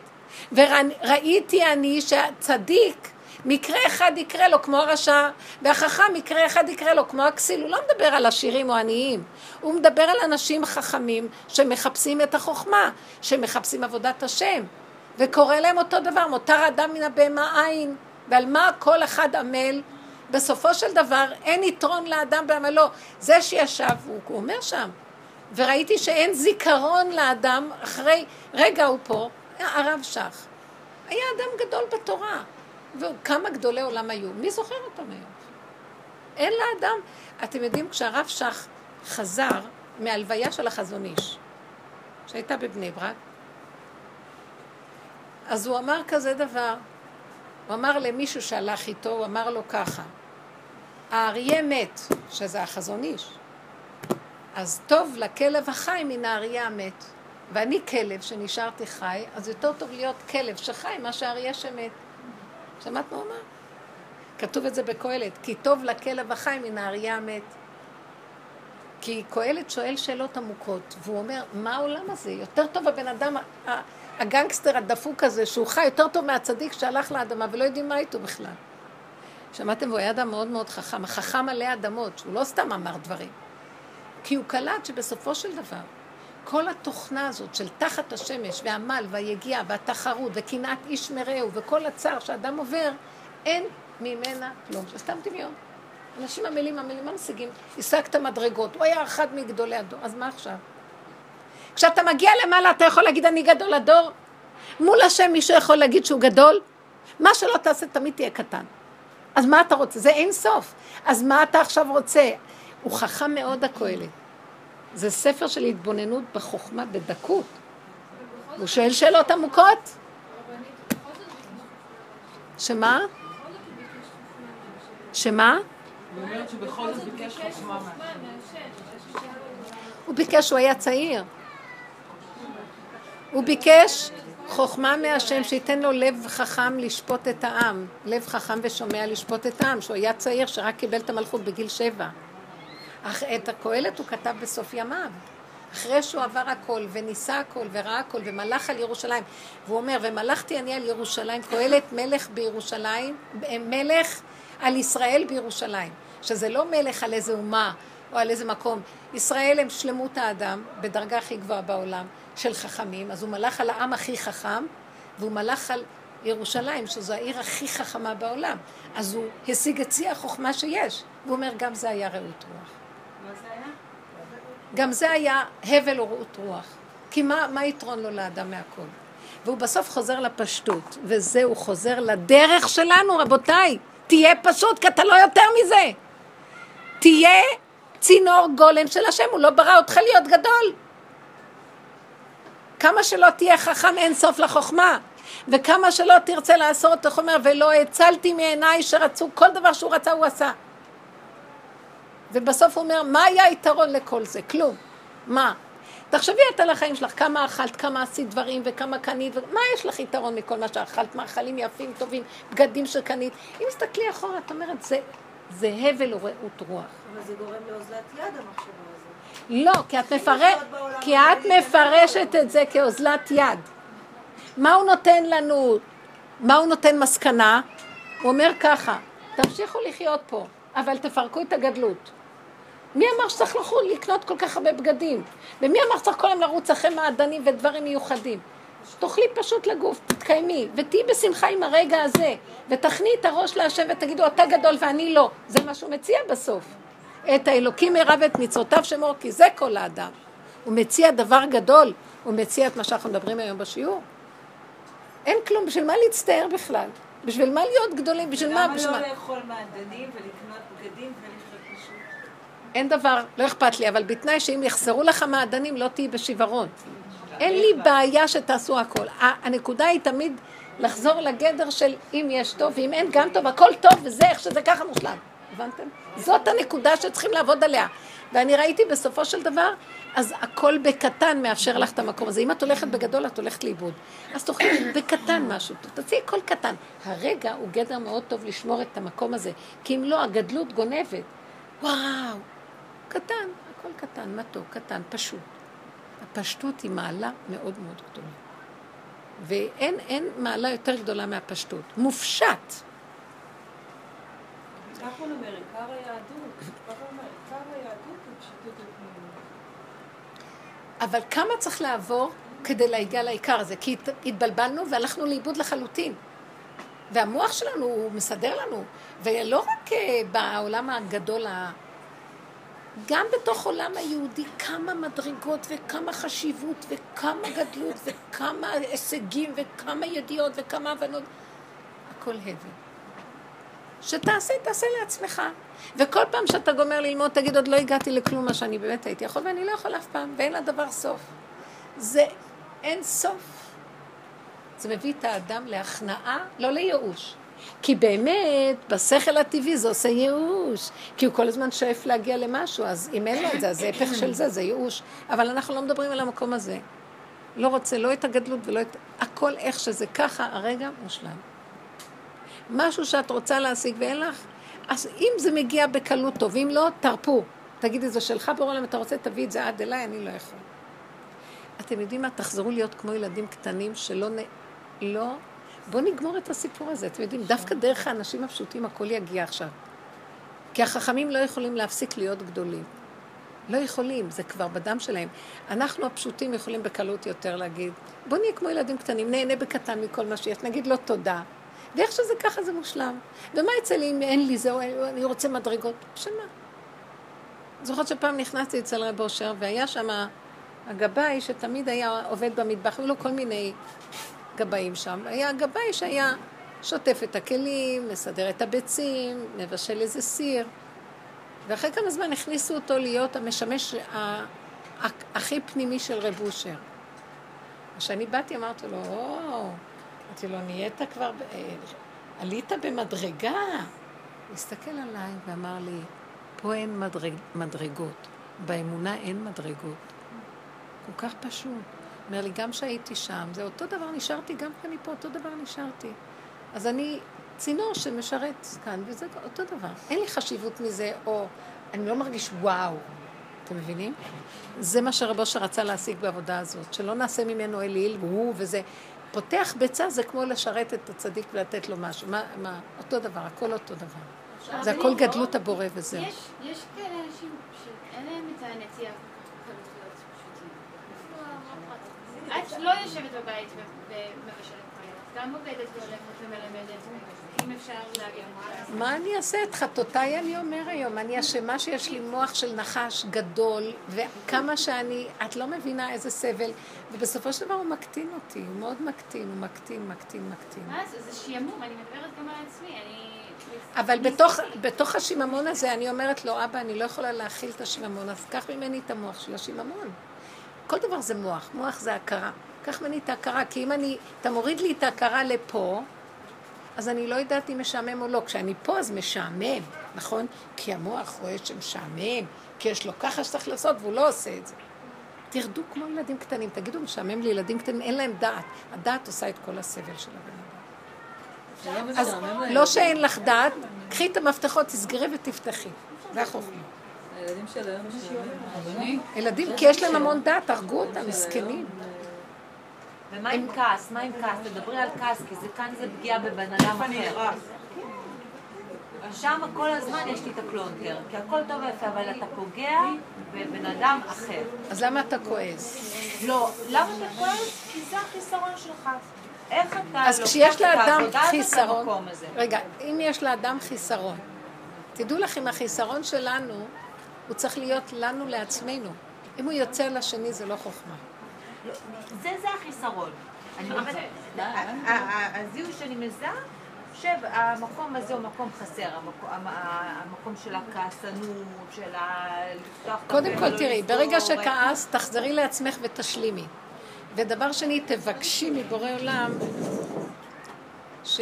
S1: וראיתי אני שהצדיק, מקרה אחד יקרה לו כמו הרשע, והחכם מקרה אחד יקרה לו כמו הכסיל. הוא לא מדבר על עשירים או עניים, הוא מדבר על אנשים חכמים שמחפשים את החוכמה, שמחפשים עבודת השם. וקורא להם אותו דבר, מותר אדם מן הבהמה עין, ועל מה כל אחד עמל. בסופו של דבר אין יתרון לאדם בעמלו. זה שישב, הוא, הוא אומר שם, וראיתי שאין זיכרון לאדם אחרי, רגע הוא פה, הרב שך, היה אדם גדול בתורה, וכמה גדולי עולם היו, מי זוכר אותם היום? אין לאדם, אתם יודעים, כשהרב שך חזר מהלוויה של החזון איש, שהייתה בבני ברק, אז הוא אמר כזה דבר, הוא אמר למישהו שהלך איתו, הוא אמר לו ככה, האריה מת, שזה החזון איש, אז טוב לכלב החי מן האריה המת. ואני כלב שנשארתי חי, אז יותר טוב להיות כלב שחי מאשר אריה שמת. שמעת מה הוא אמר? כתוב את זה בקהלת, כי טוב לכלב החי מן האריה המת. כי קהלת שואל שאלות עמוקות, והוא אומר, מה העולם הזה? יותר טוב הבן אדם, הגנגסטר הדפוק הזה, שהוא חי יותר טוב מהצדיק שהלך לאדמה ולא יודעים מה איתו בכלל. שמעתם? הוא היה אדם מאוד מאוד חכם, החכם מלא אדמות, שהוא לא סתם אמר דברים. כי הוא קלט שבסופו של דבר, כל התוכנה הזאת של תחת השמש והעמל והיגיעה והתחרות וקנאת איש מרעהו וכל הצער שאדם עובר, אין ממנה כלום. זה סתם דמיון. אנשים עמלים, עמלים, מה משיגים? השגת מדרגות, הוא היה אחד מגדולי הדור, אז מה עכשיו? כשאתה מגיע למעלה אתה יכול להגיד אני גדול הדור? מול השם מישהו יכול להגיד שהוא גדול? מה שלא תעשה תמיד תהיה קטן. אז מה אתה רוצה? זה אין סוף. אז מה אתה עכשיו רוצה? הוא חכם מאוד הקהלת. זה ספר של התבוננות בחוכמה, בדקות. הוא שואל שאלות עמוקות. שמה? שמה? הוא ביקש, הוא היה צעיר. הוא ביקש חוכמה מהשם, שייתן לו לב חכם לשפוט את העם. לב חכם ושומע לשפוט את העם, שהוא היה צעיר שרק קיבל את המלכות בגיל שבע. אך את הקהלת הוא כתב בסוף ימיו. אחרי שהוא עבר הכל וניסה הכל וראה הכל ומלך על ירושלים והוא אומר ומלכתי אני על ירושלים קהלת מלך בירושלים מלך על ישראל בירושלים. שזה לא מלך על איזה אומה או על איזה מקום. ישראל הם שלמות האדם בדרגה הכי גבוהה בעולם של חכמים. אז הוא מלך על העם הכי חכם והוא מלך על ירושלים שזו העיר הכי חכמה בעולם. אז הוא השיג את שיא החוכמה שיש. והוא אומר גם זה היה רעות רוח גם זה היה הבל ורעות רוח. כי מה, מה יתרון לו לאדם מהכל? והוא בסוף חוזר לפשטות, וזה הוא חוזר לדרך שלנו, רבותיי. תהיה פשוט, כי אתה לא יותר מזה. תהיה צינור גולם של השם, הוא לא ברא אותך להיות גדול. כמה שלא תהיה חכם אין סוף לחוכמה, וכמה שלא תרצה לעשות, איך אומר, ולא הצלתי מעיניי שרצו, כל דבר שהוא רצה הוא עשה. ובסוף הוא אומר, מה היה היתרון לכל זה? כלום. מה? תחשבי את על החיים שלך, כמה אכלת, כמה עשית דברים וכמה קנית, מה יש לך יתרון מכל מה שאכלת, מאכלים יפים, טובים, בגדים שקנית. אם תסתכלי אחורה, את אומרת, זה, זה הבל ורעות רוח.
S9: אבל זה גורם לאוזלת יד המחשבה הזאת.
S1: לא, כי את, מפר... כי את מפרשת את זה כאוזלת יד. מה הוא נותן לנו? מה הוא נותן מסקנה? הוא אומר ככה, תמשיכו לחיות פה, אבל תפרקו את הגדלות. מי אמר שצריך לקנות כל כך הרבה בגדים? ומי אמר שצריך כל היום לרוץ אחרי מעדנים ודברים מיוחדים? תאכלי פשוט לגוף, תתקיימי, ותהיי בשמחה עם הרגע הזה, ותכני את הראש להשם ותגידו, אתה גדול ואני לא. זה מה שהוא מציע בסוף. את האלוקים מרע ואת מצוותיו שמור, כי זה כל האדם. הוא מציע דבר גדול, הוא מציע את מה שאנחנו מדברים היום בשיעור. אין כלום, בשביל מה להצטער בכלל? בשביל מה להיות גדולים? בשביל מה?
S4: למה
S1: מה?
S4: לא לאכול מעדנים ולקנות בגדים פשוט?
S1: אין דבר, לא אכפת לי, אבל בתנאי שאם יחסרו לך מעדנים, לא תהיי בשיוורון. אין לי בעיה שתעשו הכל. הנקודה היא תמיד לחזור לגדר של אם יש טוב ואם אין גם טוב, הכל טוב וזה איך שזה ככה מושלם. הבנתם? זאת הנקודה שצריכים לעבוד עליה. ואני ראיתי בסופו של דבר, אז הכל בקטן מאפשר לך את המקום הזה. אם את הולכת בגדול, את הולכת לאיבוד. אז תאכלי בקטן משהו, תוציאי הכל קטן. הרגע הוא גדר מאוד טוב לשמור את המקום הזה, כי אם לא, הגדלות גונבת. וואו, קטן, הכל קטן, מתוק, קטן, פשוט. הפשטות היא מעלה מאוד מאוד גדולה. ואין אין מעלה יותר גדולה מהפשטות. מופשט.
S4: ככה הוא אומר, עיקר היהדות. ככה הוא אומר, עיקר היהדות היא פשיטות ופנימיות.
S1: אבל כמה צריך לעבור כדי להגיע לעיקר הזה? כי הת- התבלבלנו והלכנו לאיבוד לחלוטין. והמוח שלנו, הוא מסדר לנו. ולא רק אה, בעולם הגדול, גם בתוך עולם היהודי, כמה מדרגות וכמה חשיבות וכמה גדלות וכמה הישגים וכמה ידיעות וכמה הבנות. הכל הבל. שתעשה, תעשה לעצמך. וכל פעם שאתה גומר ללמוד, תגיד, עוד לא הגעתי לכלום מה שאני באמת הייתי יכול, ואני לא יכול אף פעם, ואין לדבר סוף. זה אין סוף. זה מביא את האדם להכנעה, לא לייאוש. כי באמת, בשכל הטבעי זה עושה ייאוש. כי הוא כל הזמן שואף להגיע למשהו, אז אם אין לו את זה, אז זה הפך של זה, זה ייאוש. אבל אנחנו לא מדברים על המקום הזה. לא רוצה לא את הגדלות ולא את... הכל איך שזה ככה, הרגע מושלם. משהו שאת רוצה להשיג ואין לך, אז אם זה מגיע בקלות טוב, אם לא, תרפו. תגידי, זה שלך ברור להם, אתה רוצה, תביא את זה עד אליי, אני לא יכול. אתם יודעים מה? תחזרו להיות כמו ילדים קטנים שלא... נ... לא... בואו נגמור את הסיפור הזה. אתם יודעים, דווקא דרך האנשים הפשוטים הכל יגיע עכשיו. כי החכמים לא יכולים להפסיק להיות גדולים. לא יכולים, זה כבר בדם שלהם. אנחנו הפשוטים יכולים בקלות יותר להגיד, בוא נהיה כמו ילדים קטנים, נהנה בקטן מכל מה שיש, נגיד לו תודה. ואיך שזה ככה זה מושלם. ומה יצא לי אם אין לי זה, או אני רוצה מדרגות? בשביל מה? זוכרת שפעם נכנסתי אצל רב אושר, והיה שם הגבאי שתמיד היה עובד במטבח, היו לו כל מיני גבאים שם. היה גבאי שהיה שוטף את הכלים, מסדר את הביצים, מבשל איזה סיר. ואחרי כמה זמן הכניסו אותו להיות המשמש הכי פנימי של רב אושר. כשאני באתי אמרתי לו, או, אמרתי לו, נהיית כבר, אה, עלית במדרגה. הוא הסתכל עליי ואמר לי, פה אין מדרג, מדרגות, באמונה אין מדרגות. כל כך פשוט. אומר לי, גם כשהייתי שם, זה אותו דבר נשארתי, גם כשאני פה, אותו דבר נשארתי. אז אני צינור שמשרת כאן, וזה אותו דבר. אין לי חשיבות מזה, או אני לא מרגיש וואו. אתם מבינים? זה מה שרבו שרצה להשיג בעבודה הזאת, שלא נעשה ממנו אליל, והוא וזה. פותח ביצה זה כמו לשרת את הצדיק ולתת לו משהו. מה, מה, אותו דבר, הכל אותו דבר. זה הכל גדלות הבורא וזהו.
S7: יש כאלה אנשים שאין להם את הנטייה כל כך להיות פשוטים. את לא יושבת בבית ומבשלת פריות, גם עובדת והולכת ומלמדת, מה
S1: אני אעשה? את חטאותיי אני אומר היום. אני אשמה שיש לי מוח של נחש גדול, וכמה שאני, את לא מבינה איזה סבל, ובסופו של דבר הוא מקטין אותי, הוא מאוד מקטין, הוא מקטין, מקטין, מקטין.
S7: מה זה? זה שעמום, אני מדברת גם על עצמי, אני...
S1: אבל בתוך, בתוך השיממון הזה אני אומרת לו, אבא, אני לא יכולה להכיל את השיממון, אז קח ממני את המוח של השיממון. כל דבר זה מוח, מוח זה הכרה. קח ממני את ההכרה, כי אם אני, אתה מוריד לי את ההכרה לפה, אז אני לא יודעת אם משעמם או לא. כשאני פה אז משעמם, נכון? כי המוח רואה שמשעמם, כי יש לו ככה שצריך לעשות והוא לא עושה את זה. תרדו כמו ילדים קטנים, תגידו, משעמם לי ילדים קטנים, אין להם דעת. הדעת עושה את כל הסבל של הבן אדם.
S6: לא
S1: אז לא. שאין לך דעת, קחי את המפתחות, תסגרי ותפתחי. זה החוכמה.
S6: הילדים של היום.
S1: ילדים, כי יש להם המון דעת, הרגו אותם, מסכנים.
S2: ומה עם כעס? מה עם כעס? תדברי על כעס, כי זה כאן זה פגיעה בבן אדם אחר. שם כל הזמן יש לי את הפלונטר, כי הכל טוב ויפה, אבל אתה פוגע בבן אדם אחר.
S1: אז למה אתה כועס?
S2: לא, למה אתה כועס? כי זה החיסרון שלך. איך אתה
S1: אז כשיש לאדם חיסרון? רגע, אם יש לאדם חיסרון, תדעו לכם, החיסרון שלנו, הוא צריך להיות לנו לעצמנו. אם הוא יוצא לשני, זה לא חוכמה.
S2: לא, זה, זה החיסרון. אני באמת, הזיהוי שאני מזהה, חושב, המקום הזה הוא מקום חסר, המקום, של הכעסנות, של ה...
S1: קודם כל
S2: ולא
S1: תראי, ברגע
S2: ו-
S1: שכעס, תחזרי לעצמך ותשלימי. ודבר שני, תבקשי מבורא עולם ש...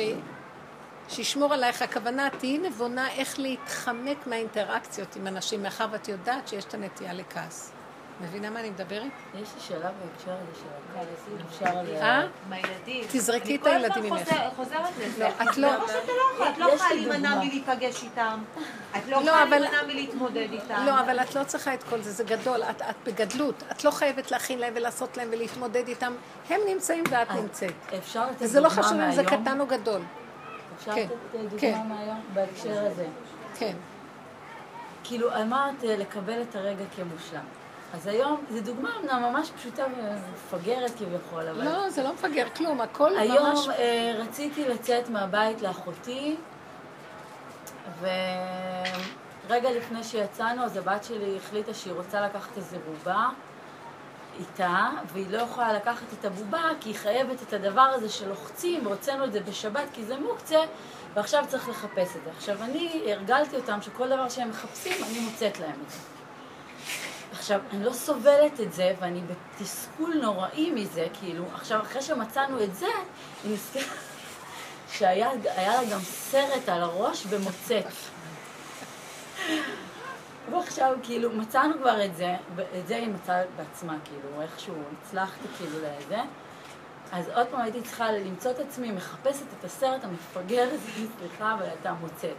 S1: שישמור עלייך. הכוונה, תהיי נבונה איך להתחמק מהאינטראקציות עם אנשים, מאחר ואת יודעת שיש את הנטייה לכעס. מבינה מה אני מדברת?
S3: יש לי שאלה בהקשר הזה של הכעס, אם אפשר... ל-
S1: אה?
S2: מהילדים.
S1: תזרקי
S2: אני
S1: את
S2: כל הזמן
S1: הילדים ממך.
S2: חוזר- חוזרת לזה.
S1: לא, את לא-
S2: ברור שאתה לא יכולה, את לא
S3: יש
S2: יכולה להימנע
S3: דוגמה.
S2: מלהיפגש איתם. את לא
S1: לא,
S2: יכולה להימנע מלהתמודד איתם.
S1: לא, אבל את לא צריכה את כל זה, זה גדול. את, את בגדלות. את לא חייבת להכין להם ולעשות להם ולהתמודד איתם. הם נמצאים ואת
S3: אז
S1: נמצאת.
S3: אפשר לתת
S1: וזה לא
S3: דוגמה
S1: חשוב אם זה
S3: מהיום?
S1: קטן או גדול.
S3: אפשר
S1: כן,
S3: לתת
S1: כן.
S3: דוגמה מהיום בהקשר הזה?
S1: כן.
S3: כאילו, אמרת אה, לקבל את הרגע כמושלם. אז היום, זו דוגמה אמנם ממש פשוטה ומפגרת כביכול, אבל...
S1: לא, זה לא מפגר כלום, הכל ממש...
S3: היום אה, רציתי לצאת מהבית לאחותי, ורגע לפני שיצאנו, אז הבת שלי החליטה שהיא רוצה לקחת איזה בובה איתה, והיא לא יכולה לקחת את הבובה, כי היא חייבת את הדבר הזה שלוחצים, והוצאנו את זה בשבת, כי זה מוקצה, ועכשיו צריך לחפש את זה. עכשיו, אני הרגלתי אותם שכל דבר שהם מחפשים, אני מוצאת להם את זה. עכשיו, אני לא סובלת את זה, ואני בתסכול נוראי מזה, כאילו, עכשיו, אחרי שמצאנו את זה, היא נזכרת שהיה היה לה גם סרט על הראש במוצץ. ועכשיו, כאילו, מצאנו כבר את זה, ואת זה היא מצאה בעצמה, כאילו, איכשהו הצלחתי כאילו לזה. אז עוד פעם הייתי צריכה למצוא את עצמי, מחפשת את הסרט המפגר הזה, סליחה, אבל הייתה מוצאת.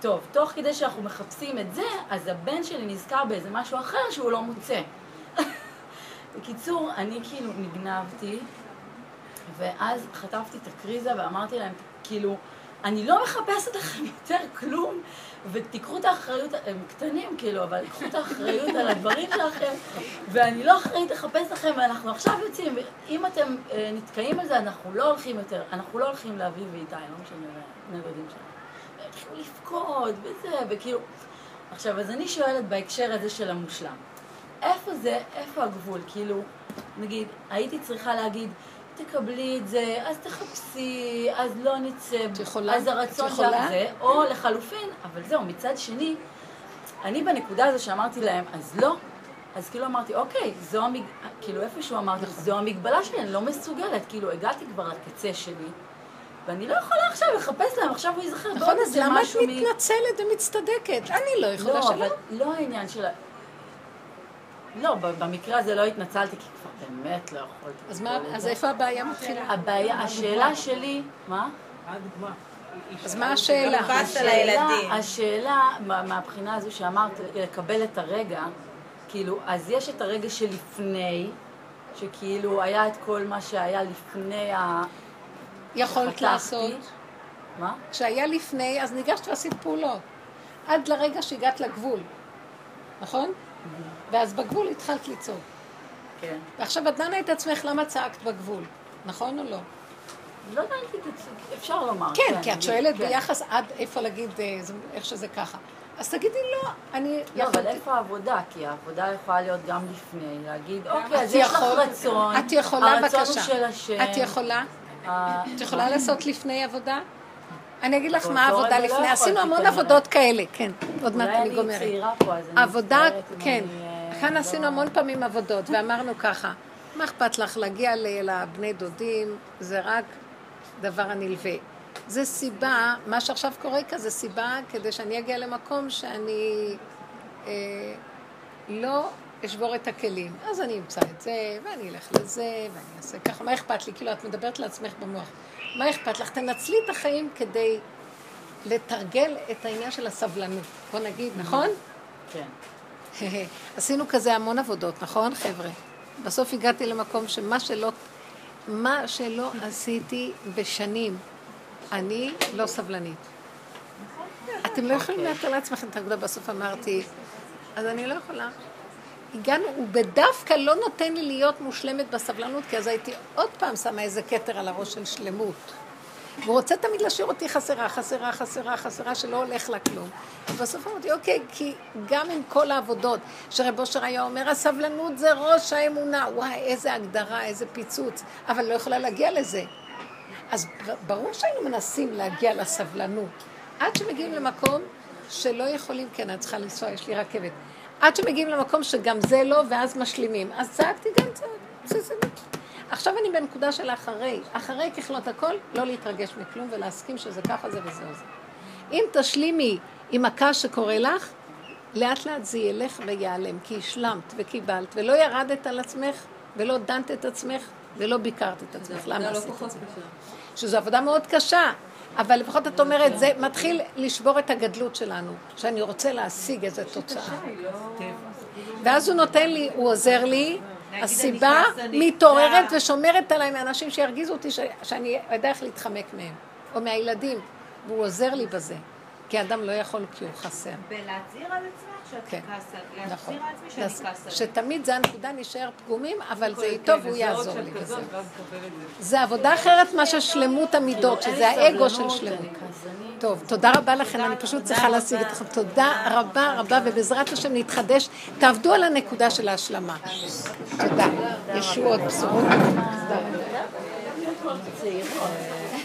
S3: טוב, תוך כדי שאנחנו מחפשים את זה, אז הבן שלי נזכר באיזה משהו אחר שהוא לא מוצא. בקיצור, אני כאילו נגנבתי, ואז חטפתי את הקריזה ואמרתי להם, כאילו, אני לא מחפשת לכם יותר כלום, ותיקחו את האחריות, הם קטנים כאילו, אבל קחו את האחריות על הדברים שלכם, ואני לא אחראית לחפש לכם, ואנחנו עכשיו יוצאים, ואם אתם אה, נתקעים על זה, אנחנו לא הולכים יותר, אנחנו לא הולכים לאביב ואיתי, לא משנה, לנגודים שלנו. התחילו לבכות וזה, וכאילו... עכשיו, אז אני שואלת בהקשר הזה של המושלם, איפה זה, איפה הגבול? כאילו, נגיד, הייתי צריכה להגיד, תקבלי את זה, אז תחפשי, אז לא נצא,
S1: יכולה?
S3: אז הרצון? שלך זה, או לחלופין, אבל זהו, מצד שני, אני בנקודה הזו שאמרתי להם, אז לא, אז כאילו אמרתי, אוקיי, זו המג... כאילו איפשהו אמרתי, זו המגבלה שלי, אני לא מסוגלת, כאילו הגעתי כבר לקצה שלי, ואני לא יכולה עכשיו לחפש להם, עכשיו הוא יזכר
S1: נכון, אז למה את
S3: מ...
S1: מתנצלת ומצטדקת? אני לא יכולה
S3: לא,
S1: שלא.
S3: אבל לא העניין של. לא, במקרה הזה לא התנצלתי, כי כבר באמת לא יכולתי.
S1: אז מה, אז. איפה הבעיה מתחילה?
S3: הבעיה, השאלה שלי, מה?
S11: מה הדוגמה?
S1: אז מה השאלה?
S3: השאלה. השאלה, מה- מהבחינה הזו שאמרת, לקבל את הרגע, כאילו, אז יש את הרגע שלפני, שכאילו היה את כל מה שהיה לפני ה...
S1: יכולת. לעשות.
S3: מה?
S1: כשהיה לפני, אז ניגשת ועשית פעולות. עד לרגע שהגעת לגבול, נכון? ואז בגבול התחלת לצעוק.
S3: כן.
S1: ועכשיו את דנה את עצמך למה צעקת בגבול, נכון או לא?
S3: לא הבנתי את זה, אפשר לומר.
S1: כן, כי את שואלת
S3: כן.
S1: ביחס עד איפה להגיד, אה, איך שזה ככה. אז תגידי לא, אני
S3: לא, אבל איפה העבודה? כי העבודה יכולה להיות גם לפני, להגיד, אוקיי, אז יש לך רצון,
S1: את יכולה,
S3: הרצון הוא. של השם.
S1: את יכולה?
S3: אה,
S1: את יכולה לעשות לפני עבודה? אני אגיד לך מה העבודה
S3: לא
S1: לפני, עשינו המון
S3: כנראה.
S1: עבודות כאלה, כן, עוד מעט
S3: אולי
S1: אני
S3: אני
S1: גומרת.
S3: צעירה פה, אז אני
S1: עבודה,
S3: מצטערת אם
S1: כן,
S3: אני,
S1: כאן עשינו המון פעמים עבודות, ואמרנו ככה, מה אכפת לך להגיע לבני דודים, זה רק דבר הנלווה. זה סיבה, מה שעכשיו קורה כאן זה סיבה כדי שאני אגיע למקום שאני אה, לא אשבור את הכלים. אז אני אמצא את זה, ואני אלך לזה, ואני אעשה ככה. מה אכפת לי? כאילו, את מדברת לעצמך במוח. מה אכפת לך? תנצלי את החיים כדי לתרגל את העניין של הסבלנות. בוא נגיד, נכון?
S3: כן.
S1: עשינו כזה המון עבודות, נכון, חבר'ה? בסוף הגעתי למקום שמה שלא, מה שלא עשיתי בשנים, אני לא סבלנית. אתם לא יכולים לאתר לעצמכם את העבודה, בסוף אמרתי, אז אני לא יכולה. הגענו, הוא בדווקא לא נותן לי להיות מושלמת בסבלנות, כי אז הייתי עוד פעם שמה איזה כתר על הראש של שלמות. והוא רוצה תמיד להשאיר אותי חסרה, חסרה, חסרה, חסרה, שלא הולך לה כלום. ובסוף אמרתי, אוקיי, כי גם עם כל העבודות, שרב אושר היה אומר, הסבלנות זה ראש האמונה. וואי, איזה הגדרה, איזה פיצוץ. אבל לא יכולה להגיע לזה. אז ברור שהיינו מנסים להגיע לסבלנות. עד שמגיעים למקום שלא יכולים, כן, אני צריכה לנסוע, יש לי רכבת. עד שמגיעים למקום שגם זה לא, ואז משלימים. אז צעקתי גם צעק, בסדר. עכשיו אני בנקודה של אחרי. אחרי ככלות הכל, לא להתרגש מכלום ולהסכים שזה ככה זה וזהו זה. אם תשלימי עם הכעס שקורה לך, לאט לאט זה ילך וייעלם, כי השלמת וקיבלת, ולא ירדת על עצמך, ולא דנת את עצמך, ולא ביקרת את עצמך. למה
S6: לא
S1: עשית את זה? שזו עבודה מאוד קשה, אבל לפחות את אומרת, זה מתחיל לשבור את הגדלות שלנו, שאני רוצה להשיג איזו תוצאה. ואז הוא נותן לי, הוא עוזר לי, הסיבה מתעוררת ושומרת עליי מאנשים שירגיזו אותי, שאני יודע איך להתחמק מהם, או מהילדים, והוא עוזר לי בזה, כי אדם לא יכול כי הוא חסר.
S2: בלהצהיר על עצמך שאת
S1: כן,
S2: כעסה,
S1: נכון.
S2: להצהיר על עצמי שאני
S1: לס-
S2: כעסה.
S1: שתמיד זה הנקודה, נשאר פגומים, אבל זה
S11: כן,
S1: איתו והוא
S11: גזרות
S1: יעזור לי בזה.
S11: זה.
S1: עבודה אחרת מאשר שלמות המידות, שזה האגו של שלמות. טוב, תודה רבה לכם, אני פשוט צריכה להשיג אתכם. תודה רבה רבה, ובעזרת השם נתחדש. תעבדו על הנקודה של ההשלמה. תודה. ישועות, בשורות.